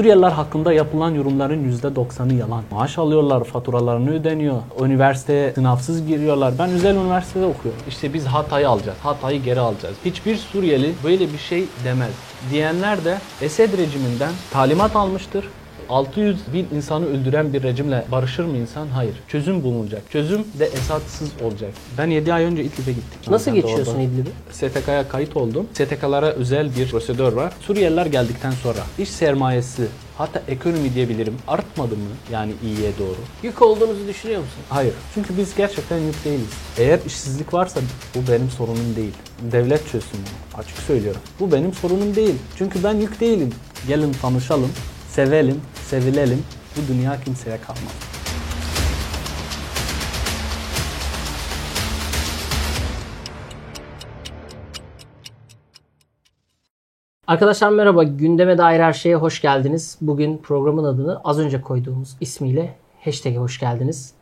Suriyeliler hakkında yapılan yorumların %90'ı yalan. Maaş alıyorlar, faturalarını ödeniyor. Üniversiteye sınavsız giriyorlar. Ben özel üniversitede okuyorum. İşte biz Hatay'ı alacağız, Hatay'ı geri alacağız. Hiçbir Suriyeli böyle bir şey demez. Diyenler de Esed rejiminden talimat almıştır. 600 bin insanı öldüren bir rejimle barışır mı insan? Hayır. Çözüm bulunacak. Çözüm de Esad'sız olacak. Ben 7 ay önce İdlib'e gittim. Nasıl Ben de geçiyorsun orada- İdlib'i? STK'ya kayıt oldum. STK'lara özel bir prosedür var. Suriyeliler geldikten sonra iş sermayesi hatta ekonomi diyebilirim artmadı mı yani iyiye doğru? Yük olduğunuzu düşünüyor musun? Hayır. Çünkü biz gerçekten yük değiliz. Eğer işsizlik varsa bu benim sorunum değil. Devlet çözsün bunu. Açık söylüyorum. Bu benim sorunum değil. Çünkü ben yük değilim. Gelin tanışalım, sevelim, sevilelim. Bu dünya kimseye kalmaz. Arkadaşlar merhaba. Gündeme dair her şeye hoş geldiniz. Bugün programın adını az önce koyduğumuz ismiyle hashtag'e hoş geldiniz.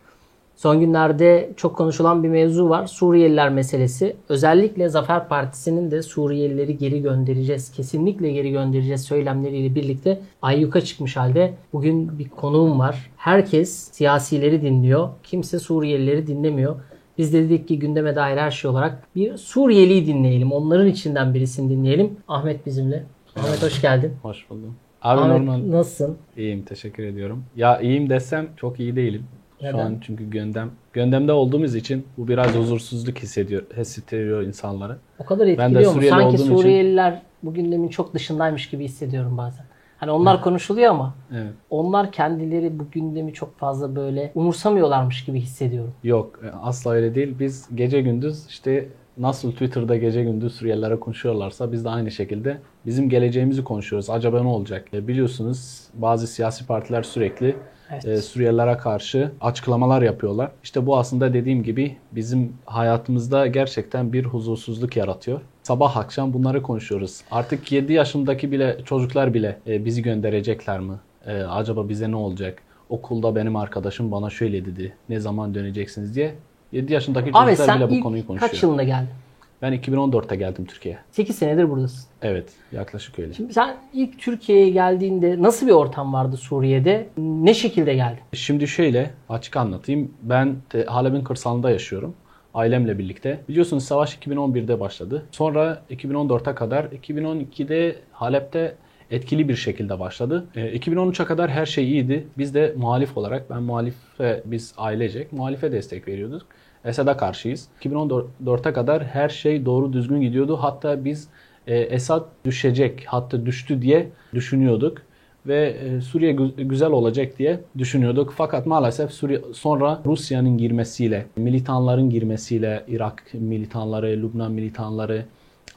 Son günlerde çok konuşulan bir mevzu var. Suriyeliler meselesi. Özellikle Zafer Partisi'nin de Suriyelileri geri göndereceğiz, kesinlikle geri göndereceğiz söylemleriyle birlikte ayyuka çıkmış halde. Bugün bir konuğum var. Herkes siyasileri dinliyor. Kimse Suriyelileri dinlemiyor. Biz de dedik ki gündeme dair her şey olarak bir Suriyeli'yi dinleyelim. Onların içinden birisini dinleyelim. Ahmet bizimle. Ahmet hoş geldin. Hoş buldum. Abi Ahmet normal. nasılsın? İyiyim teşekkür ediyorum. Ya iyiyim desem çok iyi değilim. Neden? Şu an çünkü gündem gündemde olduğumuz için bu biraz huzursuzluk hissediyor, hissettiriyor insanları. O kadar de etkiliyor mu? Suriyeli Sanki olduğum için- Suriyeliler bu gündemin çok dışındaymış gibi hissediyorum bazen. Hani onlar konuşuluyor ama Evet. onlar kendileri bu gündemi çok fazla böyle umursamıyorlarmış gibi hissediyorum. Yok e, asla öyle değil. Biz gece gündüz işte nasıl Twitter'da gece gündüz Suriyelilere konuşuyorlarsa biz de aynı şekilde bizim geleceğimizi konuşuyoruz. Acaba ne olacak? E, Biliyorsunuz bazı siyasi partiler sürekli Evet. e, Suriyelilere karşı açıklamalar yapıyorlar. İşte bu aslında dediğim gibi bizim hayatımızda gerçekten bir huzursuzluk yaratıyor. Sabah akşam bunları konuşuyoruz. Artık 7 yaşındaki bile çocuklar bile e, bizi gönderecekler mi? E, acaba bize ne olacak? Okulda benim arkadaşım bana şöyle dedi. Ne zaman döneceksiniz diye. 7 yaşındaki Abi çocuklar sen bile bu konuyu konuşuyor. kaç yılında geldin? Ben 2014'te geldim Türkiye'ye. 8 senedir buradasın. Evet, yaklaşık öyle. Şimdi sen ilk Türkiye'ye geldiğinde nasıl bir ortam vardı Suriye'de? Ne şekilde geldin? Şimdi şöyle açık anlatayım. Ben de Halep'in kırsalında yaşıyorum. Ailemle birlikte. Biliyorsunuz savaş 2011'de başladı. Sonra 2014'e kadar 2012'de Halep'te etkili bir şekilde başladı. E, 2013'e kadar her şey iyiydi. Biz de muhalif olarak ben muhalife biz ailecek muhalife destek veriyorduk. Esad'a karşıyız. 2014'e kadar her şey doğru düzgün gidiyordu. Hatta biz e, Esad düşecek hatta düştü diye düşünüyorduk ve e, Suriye gü- güzel olacak diye düşünüyorduk. Fakat maalesef Suriye sonra Rusya'nın girmesiyle, militanların girmesiyle Irak militanları, Lübnan militanları,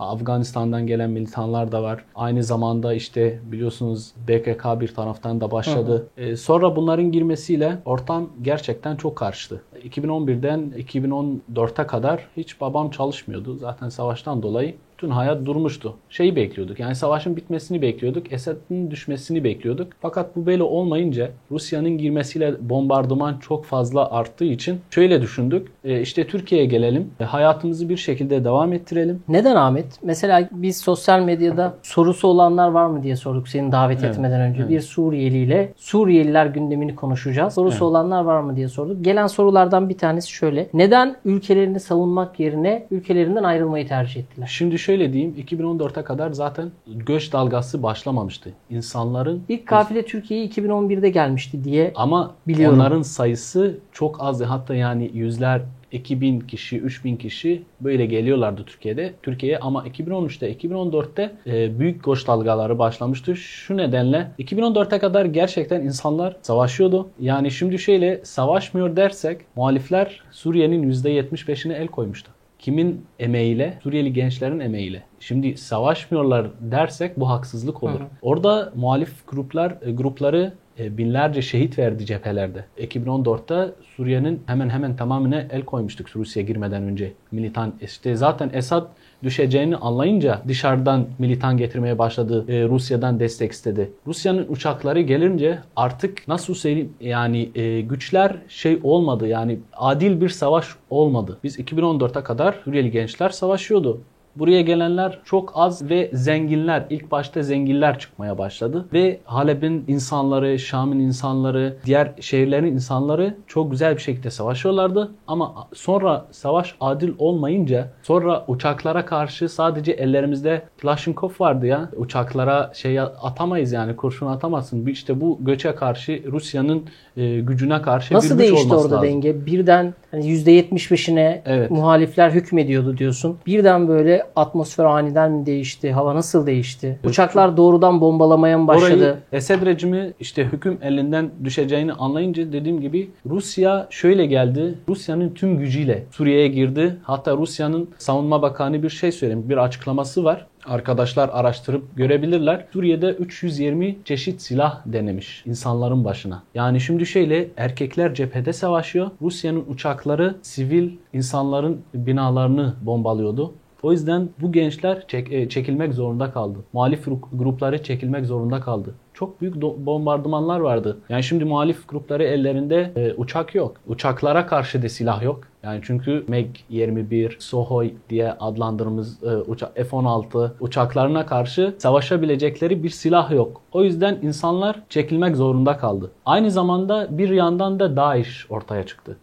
Afganistan'dan gelen militanlar da var. Aynı zamanda işte biliyorsunuz BKK bir taraftan da başladı. E, sonra bunların girmesiyle ortam gerçekten çok karıştı. 2011'den 2014'e kadar hiç babam çalışmıyordu. Zaten savaştan dolayı bütün hayat durmuştu. Şeyi bekliyorduk. Yani savaşın bitmesini bekliyorduk. Esad'ın düşmesini bekliyorduk. Fakat bu böyle olmayınca Rusya'nın girmesiyle bombardıman çok fazla arttığı için şöyle düşündük. E, işte Türkiye'ye gelelim. E, hayatımızı bir şekilde devam ettirelim. Neden Ahmet? Mesela biz sosyal medyada sorusu olanlar var mı diye sorduk seni davet Evet, etmeden önce. evet. Bir Suriyeli ile Suriyeliler gündemini konuşacağız. Sorusu Evet. olanlar var mı diye sorduk. Gelen sorulardan bir tanesi şöyle. Neden ülkelerini savunmak yerine ülkelerinden ayrılmayı tercih ettiler? Şimdi şöyle diyeyim 2014'e kadar zaten göç dalgası başlamamıştı. İnsanların İlk kafile Türkiye'ye 2011'de gelmişti diye ama Biliyorum. onların sayısı çok azdı. Hatta yani yüzler 2000 kişi, 3000 kişi böyle geliyorlardı Türkiye'de. Türkiye'ye ama 2013'te, 2014'te e, büyük göç dalgaları başlamıştı. Şu nedenle 2014'e kadar gerçekten insanlar savaşıyordu. Yani şimdi şöyle savaşmıyor dersek muhalifler Suriye'nin %75'ine el koymuştu. Kimin emeğiyle? Suriyeli gençlerin emeğiyle. Şimdi savaşmıyorlar dersek bu haksızlık olur. Hı hı. Orada muhalif gruplar e, grupları e, binlerce şehit verdi cephelerde. 2014'te Suriye'nin hemen hemen tamamına el koymuştuk Rusya girmeden önce. Militan işte zaten Esad düşeceğini anlayınca dışarıdan militan getirmeye başladı. E, Rusya'dan destek istedi. Rusya'nın uçakları gelince artık nasıl söyleyeyim yani e, güçler şey olmadı yani adil bir savaş olmadı. Biz 2014'e kadar Suriyeli gençler savaşıyordu. Buraya gelenler çok az ve zenginler, ilk başta zenginler çıkmaya başladı. Ve Halep'in insanları, Şam'ın insanları, diğer şehirlerin insanları çok güzel bir şekilde savaşıyorlardı. Ama sonra savaş adil olmayınca, sonra uçaklara karşı sadece ellerimizde Kalashnikov vardı ya. Uçaklara şey atamayız yani kurşun atamazsın. İşte bu göçe karşı Rusya'nın e, gücüne karşı Nasıl bir güç değişti olması orada lazım. denge? Birden hani %75'ine Evet. muhalifler hükmediyordu diyorsun. Birden böyle atmosfer aniden mi değişti? Hava nasıl değişti? Uçaklar doğrudan bombalamaya mı başladı? Orayı Esed rejimi işte hüküm elinden düşeceğini anlayınca dediğim gibi Rusya şöyle geldi. Rusya'nın tüm gücüyle Suriye'ye girdi. Hatta Rusya'nın savunma bakanı bir şey söylemiş. Bir açıklaması var. Arkadaşlar araştırıp görebilirler. Suriye'de 320 çeşit silah denemiş insanların başına. Yani şimdi şöyle erkekler cephede savaşıyor. Rusya'nın uçakları sivil insanların binalarını bombalıyordu. O yüzden bu gençler çek- e, çekilmek zorunda kaldı. Muhalif ru- grupları çekilmek zorunda kaldı. Çok büyük bombardımanlar vardı. Yani şimdi muhalif grupları ellerinde e, uçak yok. Uçaklara karşı da silah yok. Yani çünkü MiG-21, Sukhoi diye adlandırdığımız e, uça- F-16 uçaklarına karşı savaşabilecekleri bir silah yok. O yüzden insanlar çekilmek zorunda kaldı. Aynı zamanda bir yandan da DAEŞ ortaya çıktı.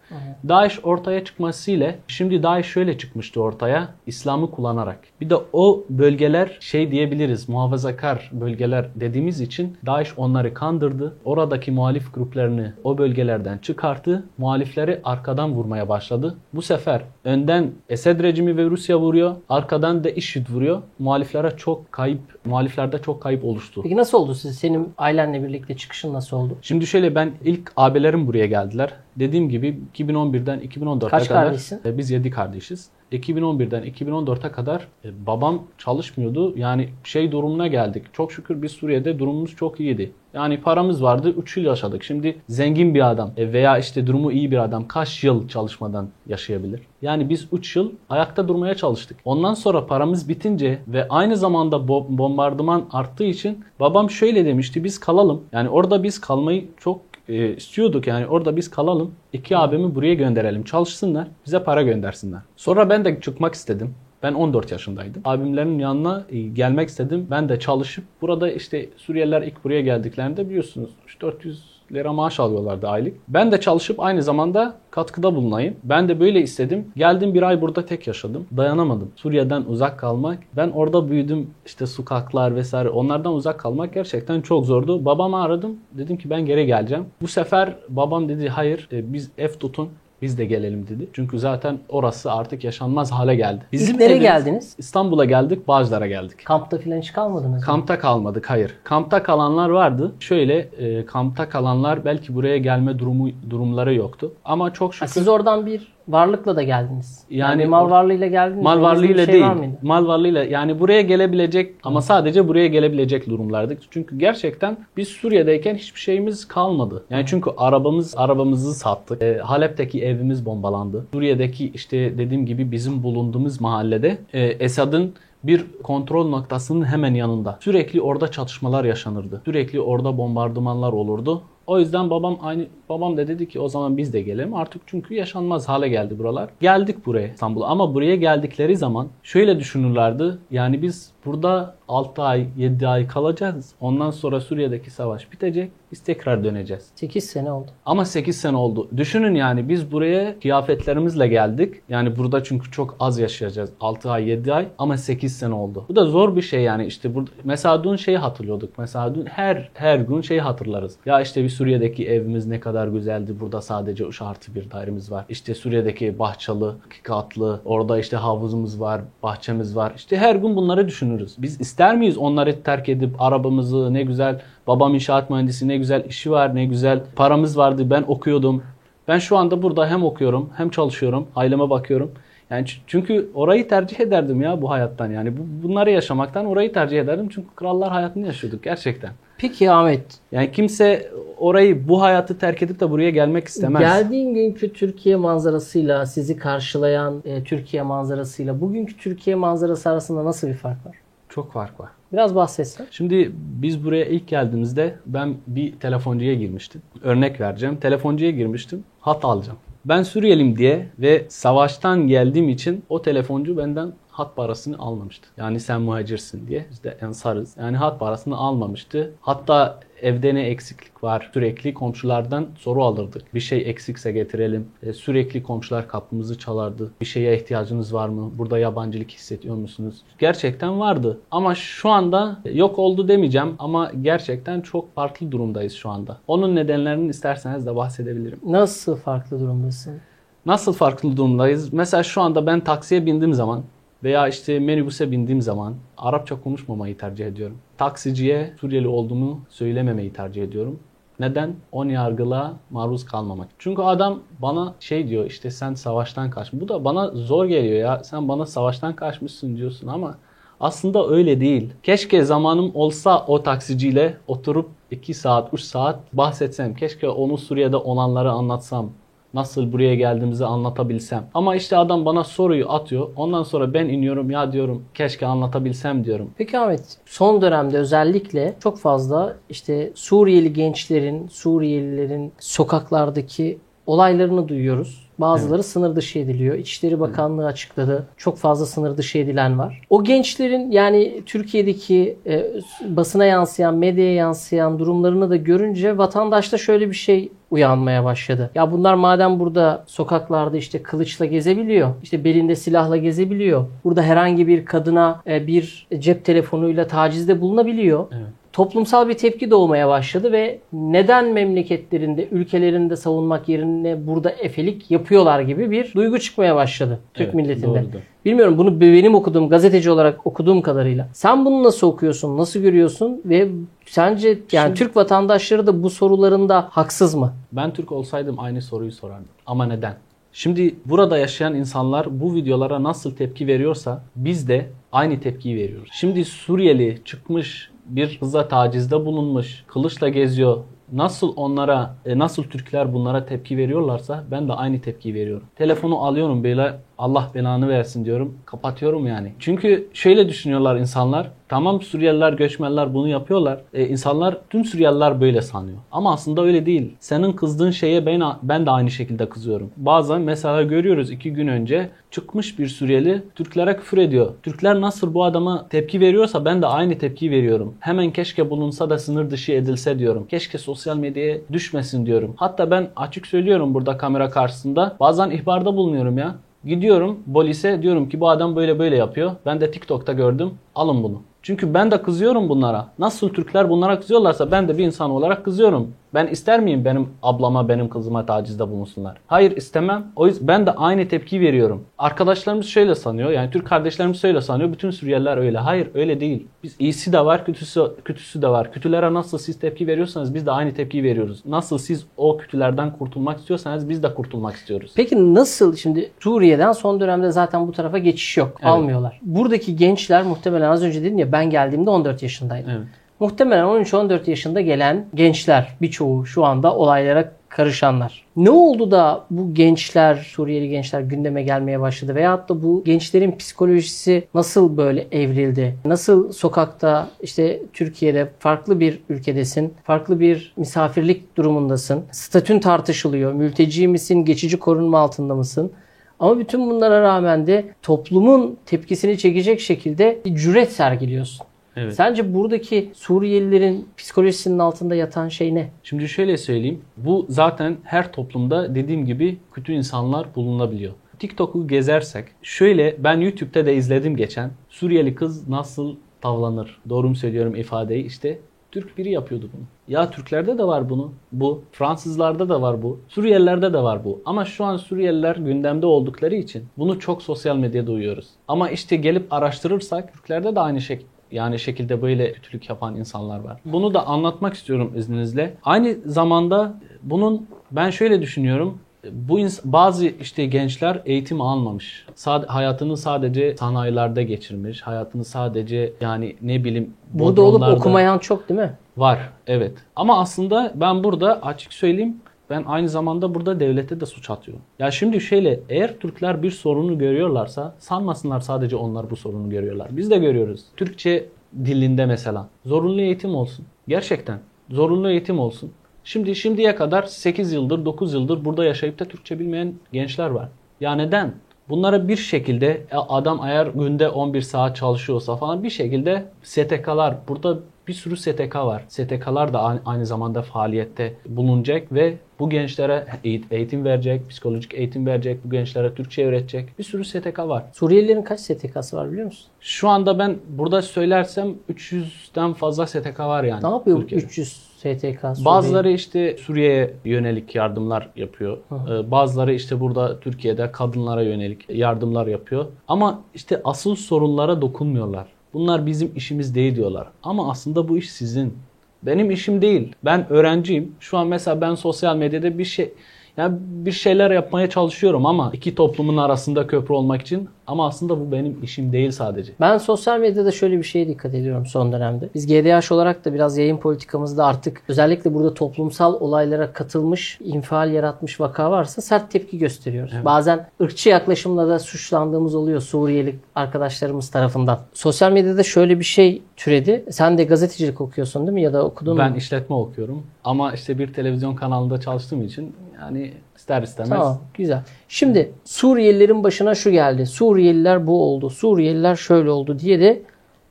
DAEŞ ortaya çıkmasıyla şimdi DAEŞ şöyle çıkmıştı ortaya İslam'ı kullanarak. Bir de o bölgeler şey diyebiliriz muhafazakar bölgeler dediğimiz için DAEŞ onları kandırdı. Oradaki muhalif gruplarını o bölgelerden çıkarttı. Muhalifleri arkadan vurmaya başladı. Bu sefer önden Esed rejimi ve Rusya vuruyor. Arkadan da IŞİD vuruyor. Muhaliflere çok kayıp, muhaliflerde çok kayıp oluştu. Peki nasıl oldu siz? Senin ailenle birlikte çıkışın nasıl oldu? Şimdi şöyle ben ilk abilerim buraya geldiler. Dediğim gibi 2011'den 2014'e Kaç kadar kardeşsin? e, biz 7 kardeşiz. 2011'den 2014'e kadar e, babam çalışmıyordu. Yani şey durumuna geldik. Çok şükür biz Suriye'de durumumuz çok iyiydi. Yani paramız vardı. 3 yıl yaşadık. Şimdi zengin bir adam e, veya işte durumu iyi bir adam kaç yıl çalışmadan yaşayabilir? Yani biz 3 yıl ayakta durmaya çalıştık. Ondan sonra paramız bitince ve aynı zamanda bo- bombardıman arttığı için babam şöyle demişti. Biz kalalım. Yani orada biz kalmayı çok e, istiyorduk yani orada biz kalalım. İki abimi buraya gönderelim. Çalışsınlar. Bize para göndersinler. Sonra ben de çıkmak istedim. Ben 14 yaşındaydım. Abimlerin yanına e, gelmek istedim. Ben de çalışıp burada işte Suriyeliler ilk buraya geldiklerinde biliyorsunuz 400 lira maaş alıyorlardı aylık. Ben de çalışıp aynı zamanda katkıda bulunayım. Ben de böyle istedim. Geldim bir ay burada tek yaşadım. Dayanamadım. Suriye'den uzak kalmak. Ben orada büyüdüm. İşte sokaklar vesaire onlardan uzak kalmak gerçekten çok zordu. Babamı aradım. Dedim ki ben geri geleceğim. Bu sefer babam dedi hayır e, biz ev tutun. Biz de gelelim dedi. Çünkü zaten orası artık yaşanmaz hale geldi. İlk nereye evimiz- geldiniz? İstanbul'a geldik, Bağcılar'a geldik. Kampta falan hiç kalmadınız mı? Kampta kalmadık hayır. Kampta kalanlar vardı. Şöyle e, kampta kalanlar belki buraya gelme durumu durumları yoktu. Ama çok Ha, şükür siz oradan bir varlıkla da geldiniz. Yani, Yani mal varlığıyla geldiniz. mal varlığıyla şey değil. var mıydı? Mal varlığıyla yani buraya gelebilecek ama sadece buraya gelebilecek durumlardık. Çünkü gerçekten biz Suriye'deyken hiçbir şeyimiz kalmadı. Yani çünkü arabamız arabamızı sattık. E, Halep'teki evimiz bombalandı. Suriye'deki işte dediğim gibi bizim bulunduğumuz mahallede e, Esad'ın bir kontrol noktasının hemen yanında. Sürekli orada çatışmalar yaşanırdı. Sürekli orada bombardımanlar olurdu. O yüzden babam aynı babam da dedi ki o zaman biz de gelelim. Artık çünkü yaşanmaz hale geldi buralar. Geldik buraya İstanbul'a ama buraya geldikleri zaman şöyle düşünürlerdi. Yani biz burada 6 ay 7 ay kalacağız. Ondan sonra Suriye'deki savaş bitecek. Biz tekrar döneceğiz. 8 sene oldu. Ama 8 sene oldu. Düşünün yani biz buraya kıyafetlerimizle geldik. Yani burada çünkü çok az yaşayacağız. 6 ay 7 ay ama 8 sene oldu. Bu da zor bir şey yani işte burada mesela dün şeyi hatırlıyorduk. Mesela dün her her gün şeyi hatırlarız. Ya işte bir Suriye'deki evimiz ne kadar güzeldi. Burada sadece 3 artı bir dairemiz var. İşte Suriye'deki bahçeli, iki katlı. Orada işte havuzumuz var, bahçemiz var. İşte her gün bunları düşünürüz. Biz ister miyiz onları terk edip arabamızı ne güzel babam inşaat mühendisi ne güzel işi var ne güzel paramız vardı ben okuyordum. Ben şu anda burada hem okuyorum hem çalışıyorum aileme bakıyorum. Yani çünkü orayı tercih ederdim ya bu hayattan yani bu, bunları yaşamaktan orayı tercih ederdim çünkü krallar hayatını yaşıyorduk gerçekten. Peki Ahmet, Yani kimse orayı bu hayatı terk edip de buraya gelmek istemez. geldiğin günkü Türkiye manzarasıyla sizi karşılayan e, Türkiye manzarasıyla bugünkü Türkiye manzarası arasında nasıl bir fark var? Çok fark var. Biraz bahsetsen. Şimdi biz buraya ilk geldiğimizde ben bir telefoncuya girmiştim. Örnek vereceğim. Telefoncuya girmiştim. Hat alacağım. Ben Suriyeliyim diye ve savaştan geldiğim için o telefoncu benden hat parasını almamıştı. Yani sen muhacirsin diye. Biz de ensarız. Yani hat parasını almamıştı. Hatta evde ne eksiklik var sürekli komşulardan soru alırdık. Bir şey eksikse getirelim. E, sürekli komşular kapımızı çalardı. Bir şeye ihtiyacınız var mı? Burada yabancılık hissediyor musunuz? Gerçekten vardı. Ama şu anda yok oldu demeyeceğim ama gerçekten çok farklı durumdayız şu anda. Onun nedenlerini isterseniz de bahsedebilirim. Nasıl farklı durumdasın? Nasıl farklı durumdayız? Mesela şu anda ben taksiye bindiğim zaman veya işte minibüse bindiğim zaman Arapça konuşmamayı tercih ediyorum. Taksiciye Suriyeli olduğumu söylememeyi tercih ediyorum. Neden? On yargıla maruz kalmamak. Çünkü adam bana şey diyor işte sen savaştan kaç. Bu da bana zor geliyor ya. Sen bana savaştan kaçmışsın diyorsun ama aslında öyle değil. Keşke zamanım olsa o taksiciyle oturup 2 saat, 3 saat bahsetsem. Keşke onu Suriye'de olanları anlatsam nasıl buraya geldiğimizi anlatabilsem. Ama işte adam bana soruyu atıyor. Ondan sonra ben iniyorum ya diyorum keşke anlatabilsem diyorum. Peki Ahmet son dönemde özellikle çok fazla işte Suriyeli gençlerin, Suriyelilerin sokaklardaki olaylarını duyuyoruz. Bazıları evet. sınır dışı ediliyor. İçişleri Bakanlığı evet. açıkladı. Çok fazla sınır dışı edilen var. O gençlerin yani Türkiye'deki e, basına yansıyan, medyaya yansıyan durumlarını da görünce vatandaşta şöyle bir şey uyanmaya başladı. Ya bunlar madem burada sokaklarda işte kılıçla gezebiliyor, işte belinde silahla gezebiliyor. Burada herhangi bir kadına e, bir cep telefonuyla tacizde bulunabiliyor. Evet toplumsal bir tepki doğmaya başladı ve neden memleketlerinde, ülkelerinde savunmak yerine burada efelik yapıyorlar gibi bir duygu çıkmaya başladı Türk evet, milletinde. Doğrudur. Bilmiyorum bunu benim okuduğum gazeteci olarak okuduğum kadarıyla. Sen bunu nasıl okuyorsun? Nasıl görüyorsun? Ve sence yani Şimdi, Türk vatandaşları da bu sorularında haksız mı? Ben Türk olsaydım aynı soruyu sorardım. Ama neden? Şimdi burada yaşayan insanlar bu videolara nasıl tepki veriyorsa biz de aynı tepkiyi veriyoruz. Şimdi Suriyeli çıkmış bir kıza tacizde bulunmuş, kılıçla geziyor. Nasıl onlara, e, nasıl Türkler bunlara tepki veriyorlarsa ben de aynı tepki veriyorum. Telefonu alıyorum böyle Allah belanı versin diyorum. Kapatıyorum yani. Çünkü şöyle düşünüyorlar insanlar. Tamam Suriyeliler, göçmenler bunu yapıyorlar. E, insanlar tüm Suriyeliler böyle sanıyor. Ama aslında öyle değil. Senin kızdığın şeye ben, ben de aynı şekilde kızıyorum. Bazen mesela görüyoruz iki gün önce çıkmış bir Suriyeli Türklere küfür ediyor. Türkler nasıl bu adama tepki veriyorsa ben de aynı tepki veriyorum. Hemen keşke bulunsa da sınır dışı edilse diyorum. Keşke sosyal medyaya düşmesin diyorum. Hatta ben açık söylüyorum burada kamera karşısında. Bazen ihbarda bulunuyorum ya. Gidiyorum polise diyorum ki bu adam böyle böyle yapıyor. Ben de TikTok'ta gördüm. Alın bunu. Çünkü ben de kızıyorum bunlara. Nasıl Türkler bunlara kızıyorlarsa ben de bir insan olarak kızıyorum. Ben ister miyim benim ablama, benim kızıma tacizde bulunsunlar? Hayır istemem. O yüzden ben de aynı tepki veriyorum. Arkadaşlarımız şöyle sanıyor. Yani Türk kardeşlerimiz şöyle sanıyor. Bütün Suriyeliler öyle. Hayır öyle değil. Biz iyisi de var, kötüsü, kötüsü de var. Kötülere nasıl siz tepki veriyorsanız biz de aynı tepki veriyoruz. Nasıl siz o kötülerden kurtulmak istiyorsanız biz de kurtulmak istiyoruz. Peki nasıl şimdi Suriye'den son dönemde zaten bu tarafa geçiş yok. Evet. Almıyorlar. Buradaki gençler muhtemelen az önce dedim ya ben geldiğimde 14 yaşındaydım. Evet. Muhtemelen 13-14 yaşında gelen gençler birçoğu şu anda olaylara karışanlar. Ne oldu da bu gençler, Suriyeli gençler gündeme gelmeye başladı veyahut da bu gençlerin psikolojisi nasıl böyle evrildi? Nasıl sokakta işte Türkiye'de farklı bir ülkedesin, farklı bir misafirlik durumundasın. Statün tartışılıyor. Mülteci misin, geçici korunma altında mısın? Ama bütün bunlara rağmen de toplumun tepkisini çekecek şekilde bir cüret sergiliyorsun. Evet. Sence buradaki Suriyelilerin psikolojisinin altında yatan şey ne? Şimdi şöyle söyleyeyim. Bu zaten her toplumda dediğim gibi kötü insanlar bulunabiliyor. TikTok'u gezersek şöyle ben YouTube'da da izledim geçen. Suriyeli kız nasıl tavlanır? Doğru mu söylüyorum ifadeyi? işte Türk biri yapıyordu bunu. Ya Türklerde de var bunu. Bu. Fransızlarda da var bu. Suriyelilerde de var bu. Ama şu an Suriyeliler gündemde oldukları için bunu çok sosyal medyada duyuyoruz. Ama işte gelip araştırırsak Türklerde de aynı şey yani şekilde böyle kötülük yapan insanlar var. Bunu da anlatmak istiyorum izninizle. Aynı zamanda bunun ben şöyle düşünüyorum bu bazı işte gençler eğitim almamış. Sad hayatını sadece sanayilerde geçirmiş. Hayatını sadece yani ne bileyim Burada olup okumayan çok değil mi? Var evet. Ama aslında ben burada açık söyleyeyim ben aynı zamanda burada devlete de suç atıyorum. Ya şimdi şöyle eğer Türkler bir sorunu görüyorlarsa sanmasınlar sadece onlar bu sorunu görüyorlar. Biz de görüyoruz. Türkçe dilinde mesela. Zorunlu eğitim olsun. Gerçekten. Zorunlu eğitim olsun. Şimdi şimdiye kadar 8 yıldır 9 yıldır burada yaşayıp da Türkçe bilmeyen gençler var. Ya neden? Bunlara bir şekilde e, adam eğer günde 11 saat çalışıyorsa falan bir şekilde STK'lar burada bir sürü STK var. STK'lar da aynı zamanda faaliyette bulunacak ve bu gençlere eğitim verecek, psikolojik eğitim verecek, bu gençlere Türkçe öğretecek bir sürü STK var. Suriyelilerin kaç STK'sı var biliyor musun? Şu anda ben burada söylersem 300'den fazla STK var yani. Ne yapıyor Türkiye'de. 300 STK? Suriye? Bazıları işte Suriye'ye yönelik yardımlar yapıyor. Ee, Bazıları işte burada Türkiye'de kadınlara yönelik yardımlar yapıyor. Ama işte asıl sorunlara dokunmuyorlar. Bunlar bizim işimiz değil diyorlar. Ama aslında bu iş sizin. Benim işim değil. Ben öğrenciyim. Şu an mesela ben sosyal medyada bir şey yani bir şeyler yapmaya çalışıyorum ama iki toplumun arasında köprü olmak için ama aslında bu benim işim değil sadece. Ben sosyal medyada şöyle bir şeye dikkat ediyorum son dönemde. Biz GDH olarak da biraz yayın politikamızda artık özellikle burada toplumsal olaylara katılmış, infial yaratmış vaka varsa sert tepki gösteriyoruz. Evet. Bazen ırkçı yaklaşımla da suçlandığımız oluyor Suriyeli arkadaşlarımız tarafından. Sosyal medyada şöyle bir şey türedi. Sen de gazetecilik okuyorsun değil mi ya da okudun ben mu? Ben işletme okuyorum ama işte bir televizyon kanalında çalıştığım için yani ister istemez. Tamam güzel. Şimdi Suriyelilerin başına şu geldi. Suriyeliler bu oldu. Suriyeliler şöyle oldu diye de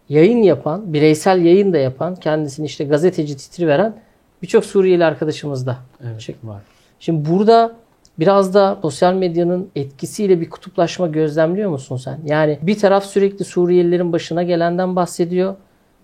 yayın yapan, bireysel yayın da yapan, kendisini işte gazeteci titri veren birçok Suriyeli arkadaşımız da. Evet Çık. var. Şimdi burada biraz da sosyal medyanın etkisiyle bir kutuplaşma gözlemliyor musun sen? Yani bir taraf sürekli Suriyelilerin başına gelenden bahsediyor.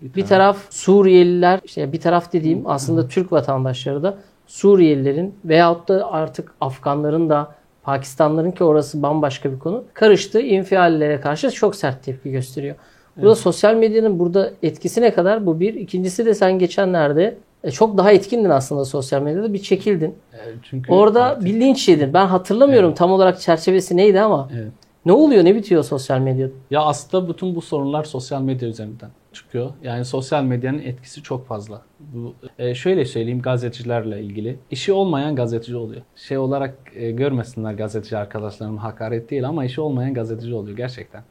Bir taraf Suriyeliler, işte bir taraf dediğim aslında Türk vatandaşları da Suriyelilerin veyahut da artık Afganların da Pakistanların ki orası bambaşka bir konu. Karıştığı infiallere karşı çok sert tepki gösteriyor. Burada evet. sosyal medyanın burada etkisi ne kadar? Bu bir. İkincisi de sen geçenlerde e, çok daha etkindin aslında sosyal medyada. Bir çekildin. Evet, çünkü Orada artık... bir linç yedin. Ben hatırlamıyorum evet. tam olarak çerçevesi neydi ama. Evet. Ne oluyor? Ne bitiyor sosyal medyada? Ya aslında bütün bu sorunlar sosyal medya üzerinden çıkıyor. Yani sosyal medyanın etkisi çok fazla. Bu e, şöyle söyleyeyim gazetecilerle ilgili. işi olmayan gazeteci oluyor. Şey olarak e, görmesinler gazeteci arkadaşlarım hakaret değil ama işi olmayan gazeteci oluyor gerçekten.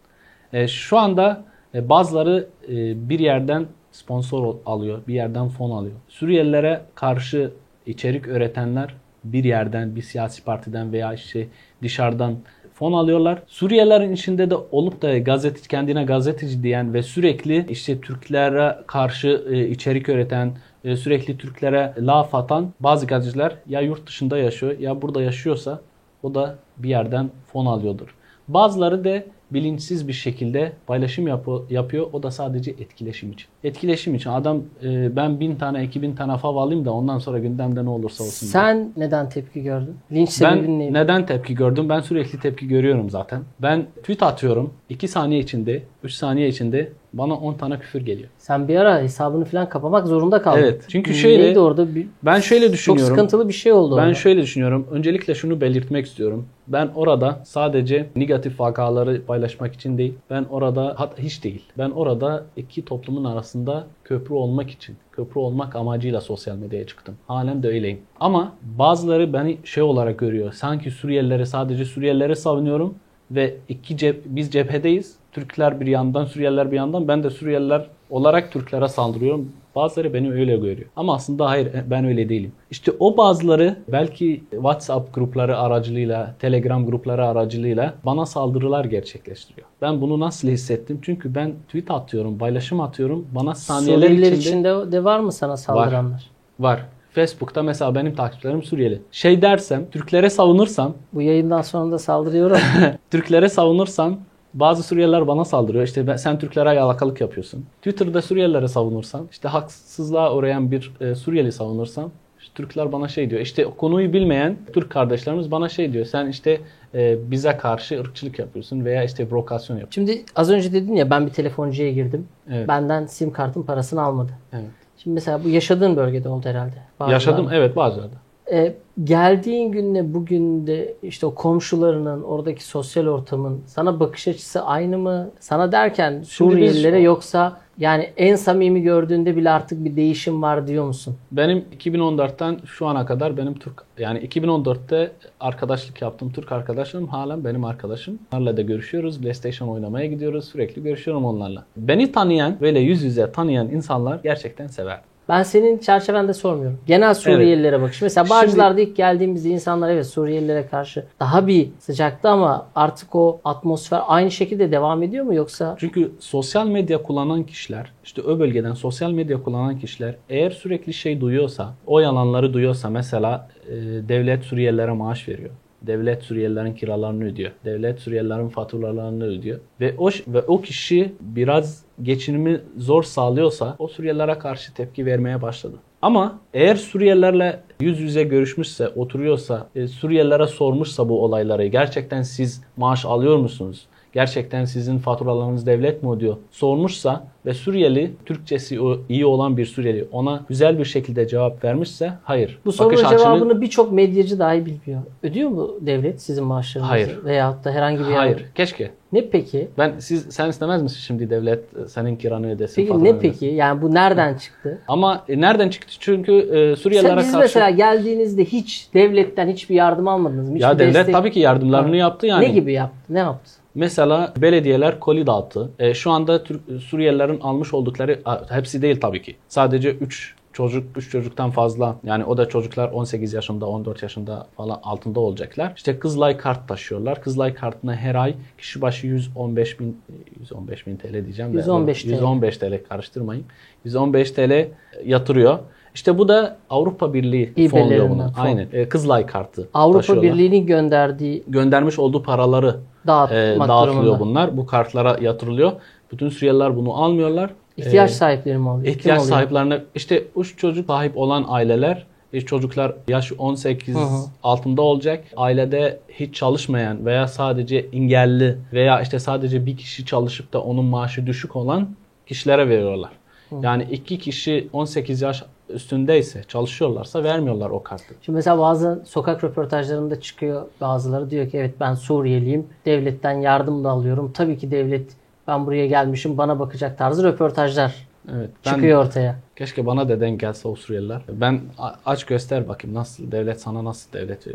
E, şu anda e, bazıları e, bir yerden sponsor alıyor, bir yerden fon alıyor. Suriyelilere karşı içerik üretenler bir yerden, bir siyasi partiden veya işte dışarıdan fon alıyorlar. Suriyelilerin içinde de olup da gazete kendine gazeteci diyen ve sürekli işte Türklere karşı e, içerik üreten, e, sürekli Türklere laf atan bazı gazeteciler ya yurt dışında yaşıyor ya burada yaşıyorsa o da bir yerden fon alıyordur. Bazıları da bilinçsiz bir şekilde paylaşım yap yapıyor. O da sadece etkileşim için. Etkileşim için adam e, ben bin tane, iki bin tane fav alayım da ondan sonra gündemde ne olursa olsun. Sen diye. neden tepki gördün? Linç sebebin neydi? neden tepki gördüm? Ben sürekli tepki görüyorum zaten. Ben tweet atıyorum. 2 saniye içinde, 3 saniye içinde bana 10 tane küfür geliyor. Sen bir ara hesabını falan kapamak zorunda kaldın. Evet. Çünkü şöyle Neydi orada? Bir, ben şöyle düşünüyorum. Çok sıkıntılı bir şey oldu. Ben orada. şöyle düşünüyorum. Öncelikle şunu belirtmek istiyorum. Ben orada sadece negatif vakaları paylaşmak için değil. Ben orada hatta hiç değil. Ben orada iki toplumun arasında köprü olmak için, köprü olmak amacıyla sosyal medyaya çıktım. Halen de öyleyim. Ama bazıları beni şey olarak görüyor. Sanki Suriyelileri sadece Suriyelileri savunuyorum ve iki cep biz cephedeyiz. Türkler bir yandan, Suriyeliler bir yandan. Ben de Suriyeliler olarak Türklere saldırıyorum. Bazıları beni öyle görüyor. Ama aslında hayır ben öyle değilim. İşte o bazıları belki WhatsApp grupları aracılığıyla, Telegram grupları aracılığıyla bana saldırılar gerçekleştiriyor. Ben bunu nasıl hissettim? Çünkü ben tweet atıyorum, paylaşım atıyorum. Bana saniyeler Suriyeliler içinde... içinde de var mı sana saldıranlar? Var. Var. Facebook'ta mesela benim takipçilerim Suriyeli. Şey dersem, Türklere savunursam... Bu yayından sonra da saldırıyorum. Türklere savunursam bazı Suriyeliler bana saldırıyor. İşte ben, sen Türklere yalakalık yapıyorsun. Twitter'da Suriyelilere savunursan, işte haksızlığa uğrayan bir e, Suriyeli savunursam, işte Türkler bana şey diyor. İşte konuyu bilmeyen Türk kardeşlerimiz bana şey diyor. Sen işte e, bize karşı ırkçılık yapıyorsun veya işte provokasyon yapıyorsun. Şimdi az önce dedin ya ben bir telefoncuya girdim. Evet. Benden sim kartın parasını almadı. Evet. Şimdi mesela bu yaşadığın bölgede oldu herhalde. Bazılarda. Yaşadım evet bazılarda. E, geldiğin günle bugün de işte o komşularının, oradaki sosyal ortamın sana bakış açısı aynı mı? Sana derken Suriyelilere yoksa yani en samimi gördüğünde bile artık bir değişim var diyor musun? Benim 2014'ten şu ana kadar benim Türk yani 2014'te arkadaşlık yaptım Türk arkadaşım halen benim arkadaşım. Onlarla da görüşüyoruz. PlayStation oynamaya gidiyoruz. Sürekli görüşüyorum onlarla. Beni tanıyan böyle yüz yüze tanıyan insanlar gerçekten sever. Ben senin çerçevende sormuyorum. Genel Suriyelilere bakış. Mesela Bağcılar'da ilk geldiğimizde insanlar evet Suriyelilere karşı daha bir sıcaktı ama artık o atmosfer aynı şekilde devam ediyor mu yoksa? Çünkü sosyal medya kullanan kişiler, işte o bölgeden sosyal medya kullanan kişiler eğer sürekli şey duyuyorsa, o yalanları duyuyorsa mesela e, devlet Suriyelilere maaş veriyor. Devlet Suriyelilerin kiralarını ödüyor. Devlet Suriyelilerin faturalarını ödüyor. Ve o ve o kişi biraz geçinimi zor sağlıyorsa o Suriyelilere karşı tepki vermeye başladı. Ama eğer Suriyelilerle yüz yüze görüşmüşse, oturuyorsa, e, Suriyelilere sormuşsa bu olayları gerçekten siz maaş alıyor musunuz? Gerçekten sizin faturalarınız devlet mi ödüyor? Sormuşsa ve Suriyeli, Türkçesi iyi olan bir Suriyeli ona güzel bir şekilde cevap vermişse hayır. Bu sorunun Bakış cevabını açını... birçok medyacı dahi bilmiyor. Ödüyor mu devlet sizin maaşlarınızı? Hayır. Veyahut da herhangi bir Hayır. Yer... Keşke. Ne peki? Ben siz sen istemez misin şimdi devlet senin kiranı ödesin? Peki ne ödesin. peki? Yani bu nereden çıktı? Ama e, nereden çıktı? Çünkü e, Suriyelilere karşı... Siz mesela geldiğinizde hiç devletten hiçbir yardım almadınız mı? Hiç ya devlet destek... tabii ki yardımlarını ha. yaptı yani. Ne gibi yaptı? Ne yaptı? Mesela belediyeler koli dağıttı. E, şu anda Türk, Suriyelilerin almış oldukları hepsi değil tabii ki. Sadece 3 çocuk 3 çocuktan fazla yani o da çocuklar 18 yaşında 14 yaşında falan altında olacaklar. İşte Kızılay kart taşıyorlar. Kızılay kartına her ay kişi başı 115 bin 115 bin TL diyeceğim. 115 TL. 115 TL karıştırmayın. 115 TL yatırıyor. İşte bu da Avrupa Birliği fonluyor bunu. Fon. Aynen. E, Kızılay kartı. Avrupa Birliği'nin gönderdiği göndermiş olduğu paraları Dağıt, e, dağıtılıyor bunlar. Bu kartlara yatırılıyor. Bütün Suriyeliler bunu almıyorlar. İhtiyaç ee, sahipleri mi oluyor? İhtiyaç sahiplerine işte üç çocuk sahip olan aileler e, çocuklar yaş 18 hı hı. altında olacak. Ailede hiç çalışmayan veya sadece engelli veya işte sadece bir kişi çalışıp da onun maaşı düşük olan kişilere veriyorlar. Hı. Yani iki kişi 18 yaş üstündeyse çalışıyorlarsa vermiyorlar o kartı. Şimdi mesela bazı sokak röportajlarında çıkıyor bazıları diyor ki evet ben Suriyeliyim devletten yardım da alıyorum. Tabii ki devlet ben buraya gelmişim bana bakacak tarzı röportajlar evet, ben, çıkıyor ortaya. Keşke bana da denk gelse o Suriyeliler. Ben aç göster bakayım nasıl devlet sana nasıl devlet e,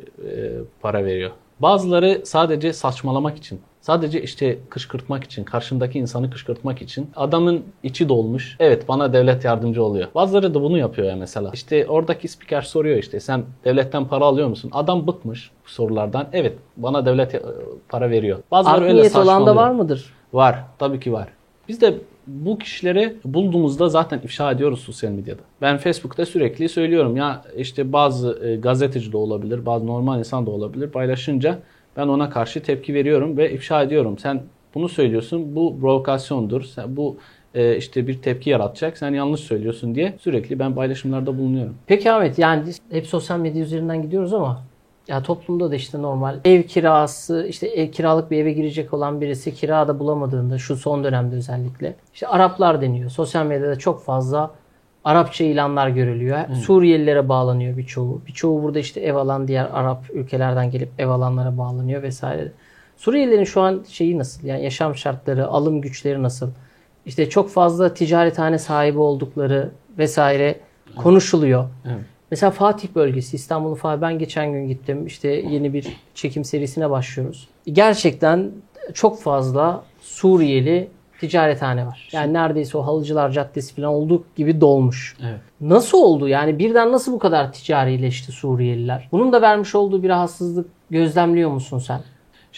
para veriyor. Bazıları sadece saçmalamak için Sadece işte kışkırtmak için, karşındaki insanı kışkırtmak için adamın içi dolmuş. Evet bana devlet yardımcı oluyor. Bazıları da bunu yapıyor ya mesela. İşte oradaki spiker soruyor işte sen devletten para alıyor musun? Adam bıkmış sorulardan. Evet bana devlet e, para veriyor. Bazıları Art öyle olan da var mıdır? Var. Tabii ki var. Biz de bu kişileri bulduğumuzda zaten ifşa ediyoruz sosyal medyada. Ben Facebook'ta sürekli söylüyorum ya işte bazı e, gazeteci de olabilir, bazı normal insan da olabilir paylaşınca ben ona karşı tepki veriyorum ve ifşa ediyorum. Sen bunu söylüyorsun. Bu provokasyondur. Sen bu e, işte bir tepki yaratacak. Sen yanlış söylüyorsun diye sürekli ben paylaşımlarda bulunuyorum. Peki Ahmet yani hep sosyal medya üzerinden gidiyoruz ama ya toplumda da işte normal ev kirası işte ev, kiralık bir eve girecek olan birisi kirada bulamadığında şu son dönemde özellikle işte Araplar deniyor. Sosyal medyada çok fazla Arapça ilanlar görülüyor. Evet. Suriyelilere bağlanıyor birçoğu. Birçoğu burada işte ev alan diğer Arap ülkelerden gelip ev alanlara bağlanıyor vesaire. Suriyelilerin şu an şeyi nasıl? Yani yaşam şartları, alım güçleri nasıl? İşte çok fazla ticarethane sahibi oldukları vesaire konuşuluyor. Evet. Mesela Fatih bölgesi, İstanbul'un Fatih. Ben geçen gün gittim. İşte yeni bir çekim serisine başlıyoruz. Gerçekten çok fazla Suriyeli ticarethane var. Yani neredeyse o Halıcılar Caddesi falan olduğu gibi dolmuş. Evet. Nasıl oldu? Yani birden nasıl bu kadar ticarileşti Suriyeliler? Bunun da vermiş olduğu bir rahatsızlık gözlemliyor musun sen?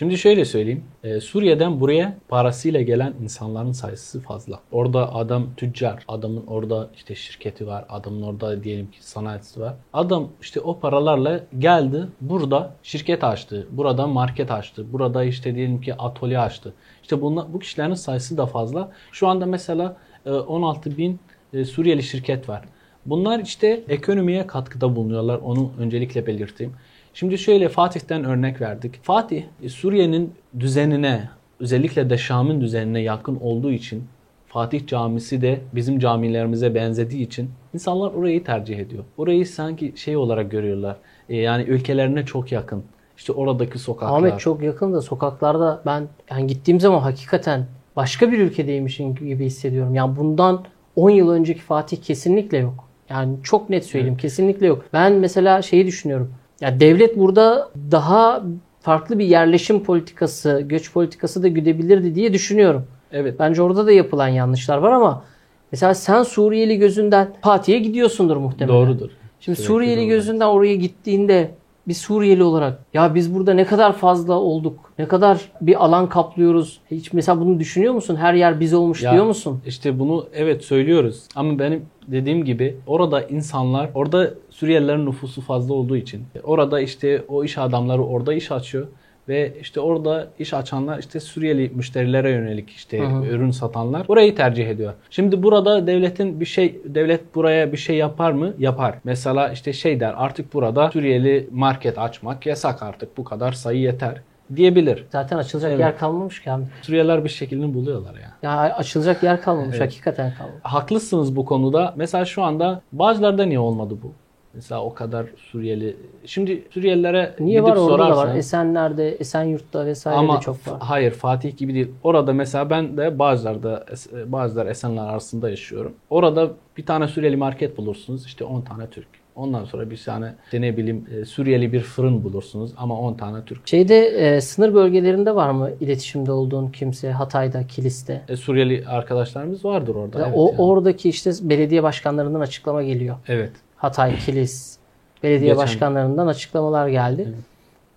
Şimdi şöyle söyleyeyim. Ee, Suriye'den buraya parasıyla gelen insanların sayısı fazla. Orada adam tüccar, adamın orada işte şirketi var, adamın orada diyelim ki sanayisi var. Adam işte o paralarla geldi, burada şirket açtı, burada market açtı, burada işte diyelim ki atölye açtı. İşte bunlar, bu kişilerin sayısı da fazla. Şu anda mesela 16 e, bin e, Suriyeli şirket var. Bunlar işte ekonomiye katkıda bulunuyorlar. Onu öncelikle belirteyim. Şimdi şöyle Fatih'ten örnek verdik. Fatih e, Suriye'nin düzenine özellikle de Şam'ın düzenine yakın olduğu için Fatih Camisi de bizim camilerimize benzediği için insanlar orayı tercih ediyor. Orayı sanki şey olarak görüyorlar. Yani ülkelerine çok yakın. İşte oradaki sokaklar. Ahmet çok yakın da sokaklarda ben yani gittiğim zaman hakikaten başka bir ülkedeymişim gibi hissediyorum. Yani bundan 10 yıl önceki Fatih kesinlikle yok. Yani çok net söyleyeyim evet. kesinlikle yok. Ben mesela şeyi düşünüyorum. Ya devlet burada daha farklı bir yerleşim politikası, göç politikası da güdebilirdi diye düşünüyorum. Evet. Bence orada da yapılan yanlışlar var ama Mesela sen Suriyeli gözünden Fatih'e gidiyorsundur muhtemelen. Doğrudur. Şimdi Sürekli Suriyeli doğru. gözünden oraya gittiğinde bir Suriyeli olarak ya biz burada ne kadar fazla olduk, ne kadar bir alan kaplıyoruz. Hiç mesela bunu düşünüyor musun? Her yer biz olmuş Ya, diyor musun? İşte bunu evet söylüyoruz ama benim dediğim gibi orada insanlar orada Suriyelilerin nüfusu fazla olduğu için orada işte o iş adamları orada iş açıyor ve işte orada iş açanlar işte Suriyeli müşterilere yönelik işte hı. ürün satanlar orayı tercih ediyor. Şimdi burada devletin bir şey devlet buraya bir şey yapar mı? Yapar. Mesela işte şey der artık burada Suriyeli market açmak yasak artık bu kadar sayı yeter diyebilir. Zaten açılacak Evet. yer kalmamış ki abi. Suriyeliler bir şekilde buluyorlar ya. Ya açılacak yer kalmamış. Evet. Hakikaten kalmamış. haklısınız bu konuda. Mesela şu anda Bağcılar'da niye olmadı bu? Mesela o kadar Suriyeli. Şimdi Suriyelilere Niye var orada da var. sorarsan- Esenler'de, Esenyurt'ta vesaire ama de çok var. hayır Fatih gibi değil. Orada mesela ben de Bağcılar'da Es- Bağcılar Esenler arasında yaşıyorum. Orada bir tane Suriyeli market bulursunuz. işte 10 tane Türk. Ondan sonra bir tane işte ne bileyim e, Suriyeli bir fırın bulursunuz ama 10 tane Türk. Şeyde e, sınır bölgelerinde var mı iletişimde olduğun kimse? Hatay'da, Kilis'te. E, Suriyeli arkadaşlarımız vardır orada. Ya evet o yani. oradaki işte belediye başkanlarından açıklama geliyor. Evet. Hatay, Kilis belediye Geçen- başkanlarından açıklamalar geldi.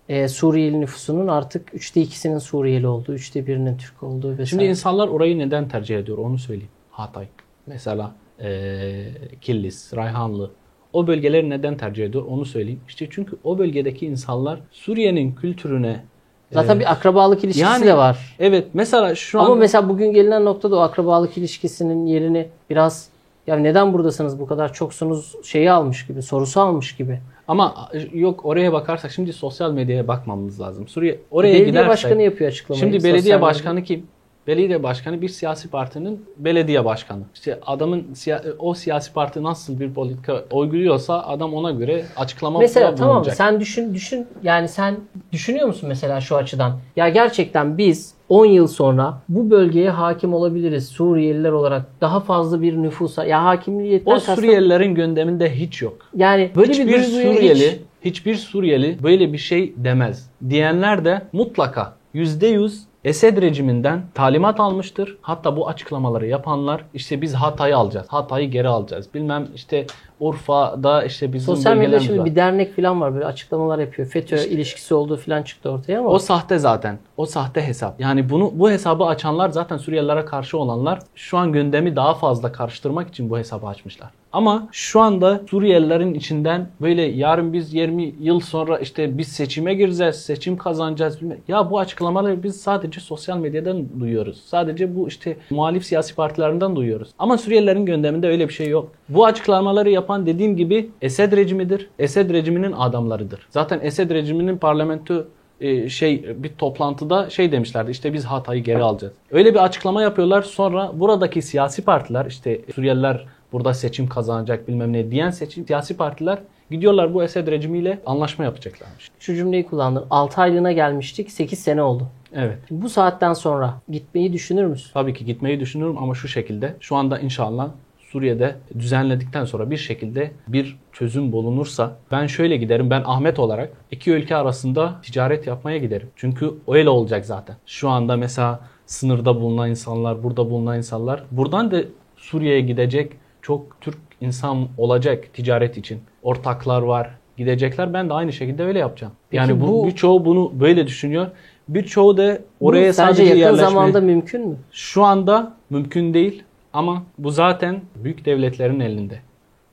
Ee, Suriyeli nüfusunun artık üçte ikisinin Suriyeli olduğu, üçte birinin Türk olduğu vesaire. Şimdi insanlar orayı neden tercih ediyor onu söyleyeyim. Hatay. Mesela eee Kilis, Rayhanlı. O bölgeleri neden tercih ediyor onu söyleyeyim. İşte çünkü o bölgedeki insanlar Suriye'nin kültürüne Zaten eee, bir akrabalık ilişkisi yani- de var. Evet mesela şu Ama an mesela bugün gelinen noktada o akrabalık ilişkisinin yerini biraz ya neden buradasınız bu kadar çoksunuz şeyi almış gibi, sorusu almış gibi. ama yok oraya bakarsak şimdi sosyal medyaya bakmamız lazım. Suriye oraya belediye gidersek başkanı yapıyor açıklamayı. Şimdi belediye başkanı kim? Belediye başkanı bir siyasi partinin belediye başkanı. İşte adamın siya- o siyasi parti nasıl bir politika uyguluyorsa adam ona göre açıklama Mesela tamam. Sen düşün düşün yani sen düşünüyor musun mesela şu açıdan? Ya gerçekten biz 10 yıl sonra bu bölgeye hakim olabiliriz Suriyeliler olarak. Daha fazla bir nüfusa ya hakimliyetten O kastım- Suriyelilerin gündeminde hiç yok. yani böyle hiçbir bir Suriyeli, hiç- hiçbir Suriyeli böyle bir şey demez. Diyenler de mutlaka %100 Esed rejiminden talimat almıştır. Hatta bu açıklamaları yapanlar işte biz Hatay'ı alacağız. Hatay'ı geri alacağız. Bilmem işte Urfa'da işte bizim Sosyal medyada şimdi bir dernek falan var böyle açıklamalar yapıyor. FETÖ ilişkisi olduğu falan çıktı ortaya ama O sahte zaten. O sahte hesap. Yani bunu bu hesabı açanlar zaten Suriyelilere karşı olanlar şu an gündemi daha fazla karıştırmak için bu hesabı açmışlar. Ama şu anda Suriyelilerin içinden böyle yarın biz 20 yıl sonra işte biz seçime gireceğiz, seçim kazanacağız. Ya bu açıklamaları biz sadece sosyal medyadan duyuyoruz. Sadece bu işte muhalif siyasi partilerinden duyuyoruz. Ama Suriyelilerin gündeminde öyle bir şey yok. Bu açıklamaları yapan dediğim gibi Esed rejimidir. Esed rejiminin adamlarıdır. Zaten Esed rejiminin parlamento e, şey bir toplantıda şey demişlerdi işte biz Hatay'ı geri alacağız. Öyle bir açıklama yapıyorlar sonra buradaki siyasi partiler işte Suriyeliler burada seçim kazanacak bilmem ne diyen seçim siyasi partiler gidiyorlar bu Esed rejimiyle anlaşma yapacaklarmış. şu cümleyi kullandım. 6 aylığına gelmiştik 8 sene oldu. Evet. Şimdi bu saatten sonra gitmeyi düşünür müsün? Tabii ki gitmeyi düşünüyorum ama şu şekilde şu anda inşallah Suriye'de düzenledikten sonra bir şekilde bir çözüm bulunursa ben şöyle giderim. Ben Ahmet olarak iki ülke arasında ticaret yapmaya giderim. Çünkü öyle olacak zaten. Şu anda mesela sınırda bulunan insanlar, burada bulunan insanlar buradan da Suriye'ye gidecek çok Türk insan olacak ticaret için. Ortaklar var, gidecekler. Ben de aynı şekilde öyle yapacağım. Peki yani bu, bu- birçoğu bunu böyle düşünüyor. Birçoğu da Bu oraya sence sadece yakın yerleşmeye... zamanda mümkün mü? Şu anda mümkün değil ama bu zaten büyük devletlerin elinde.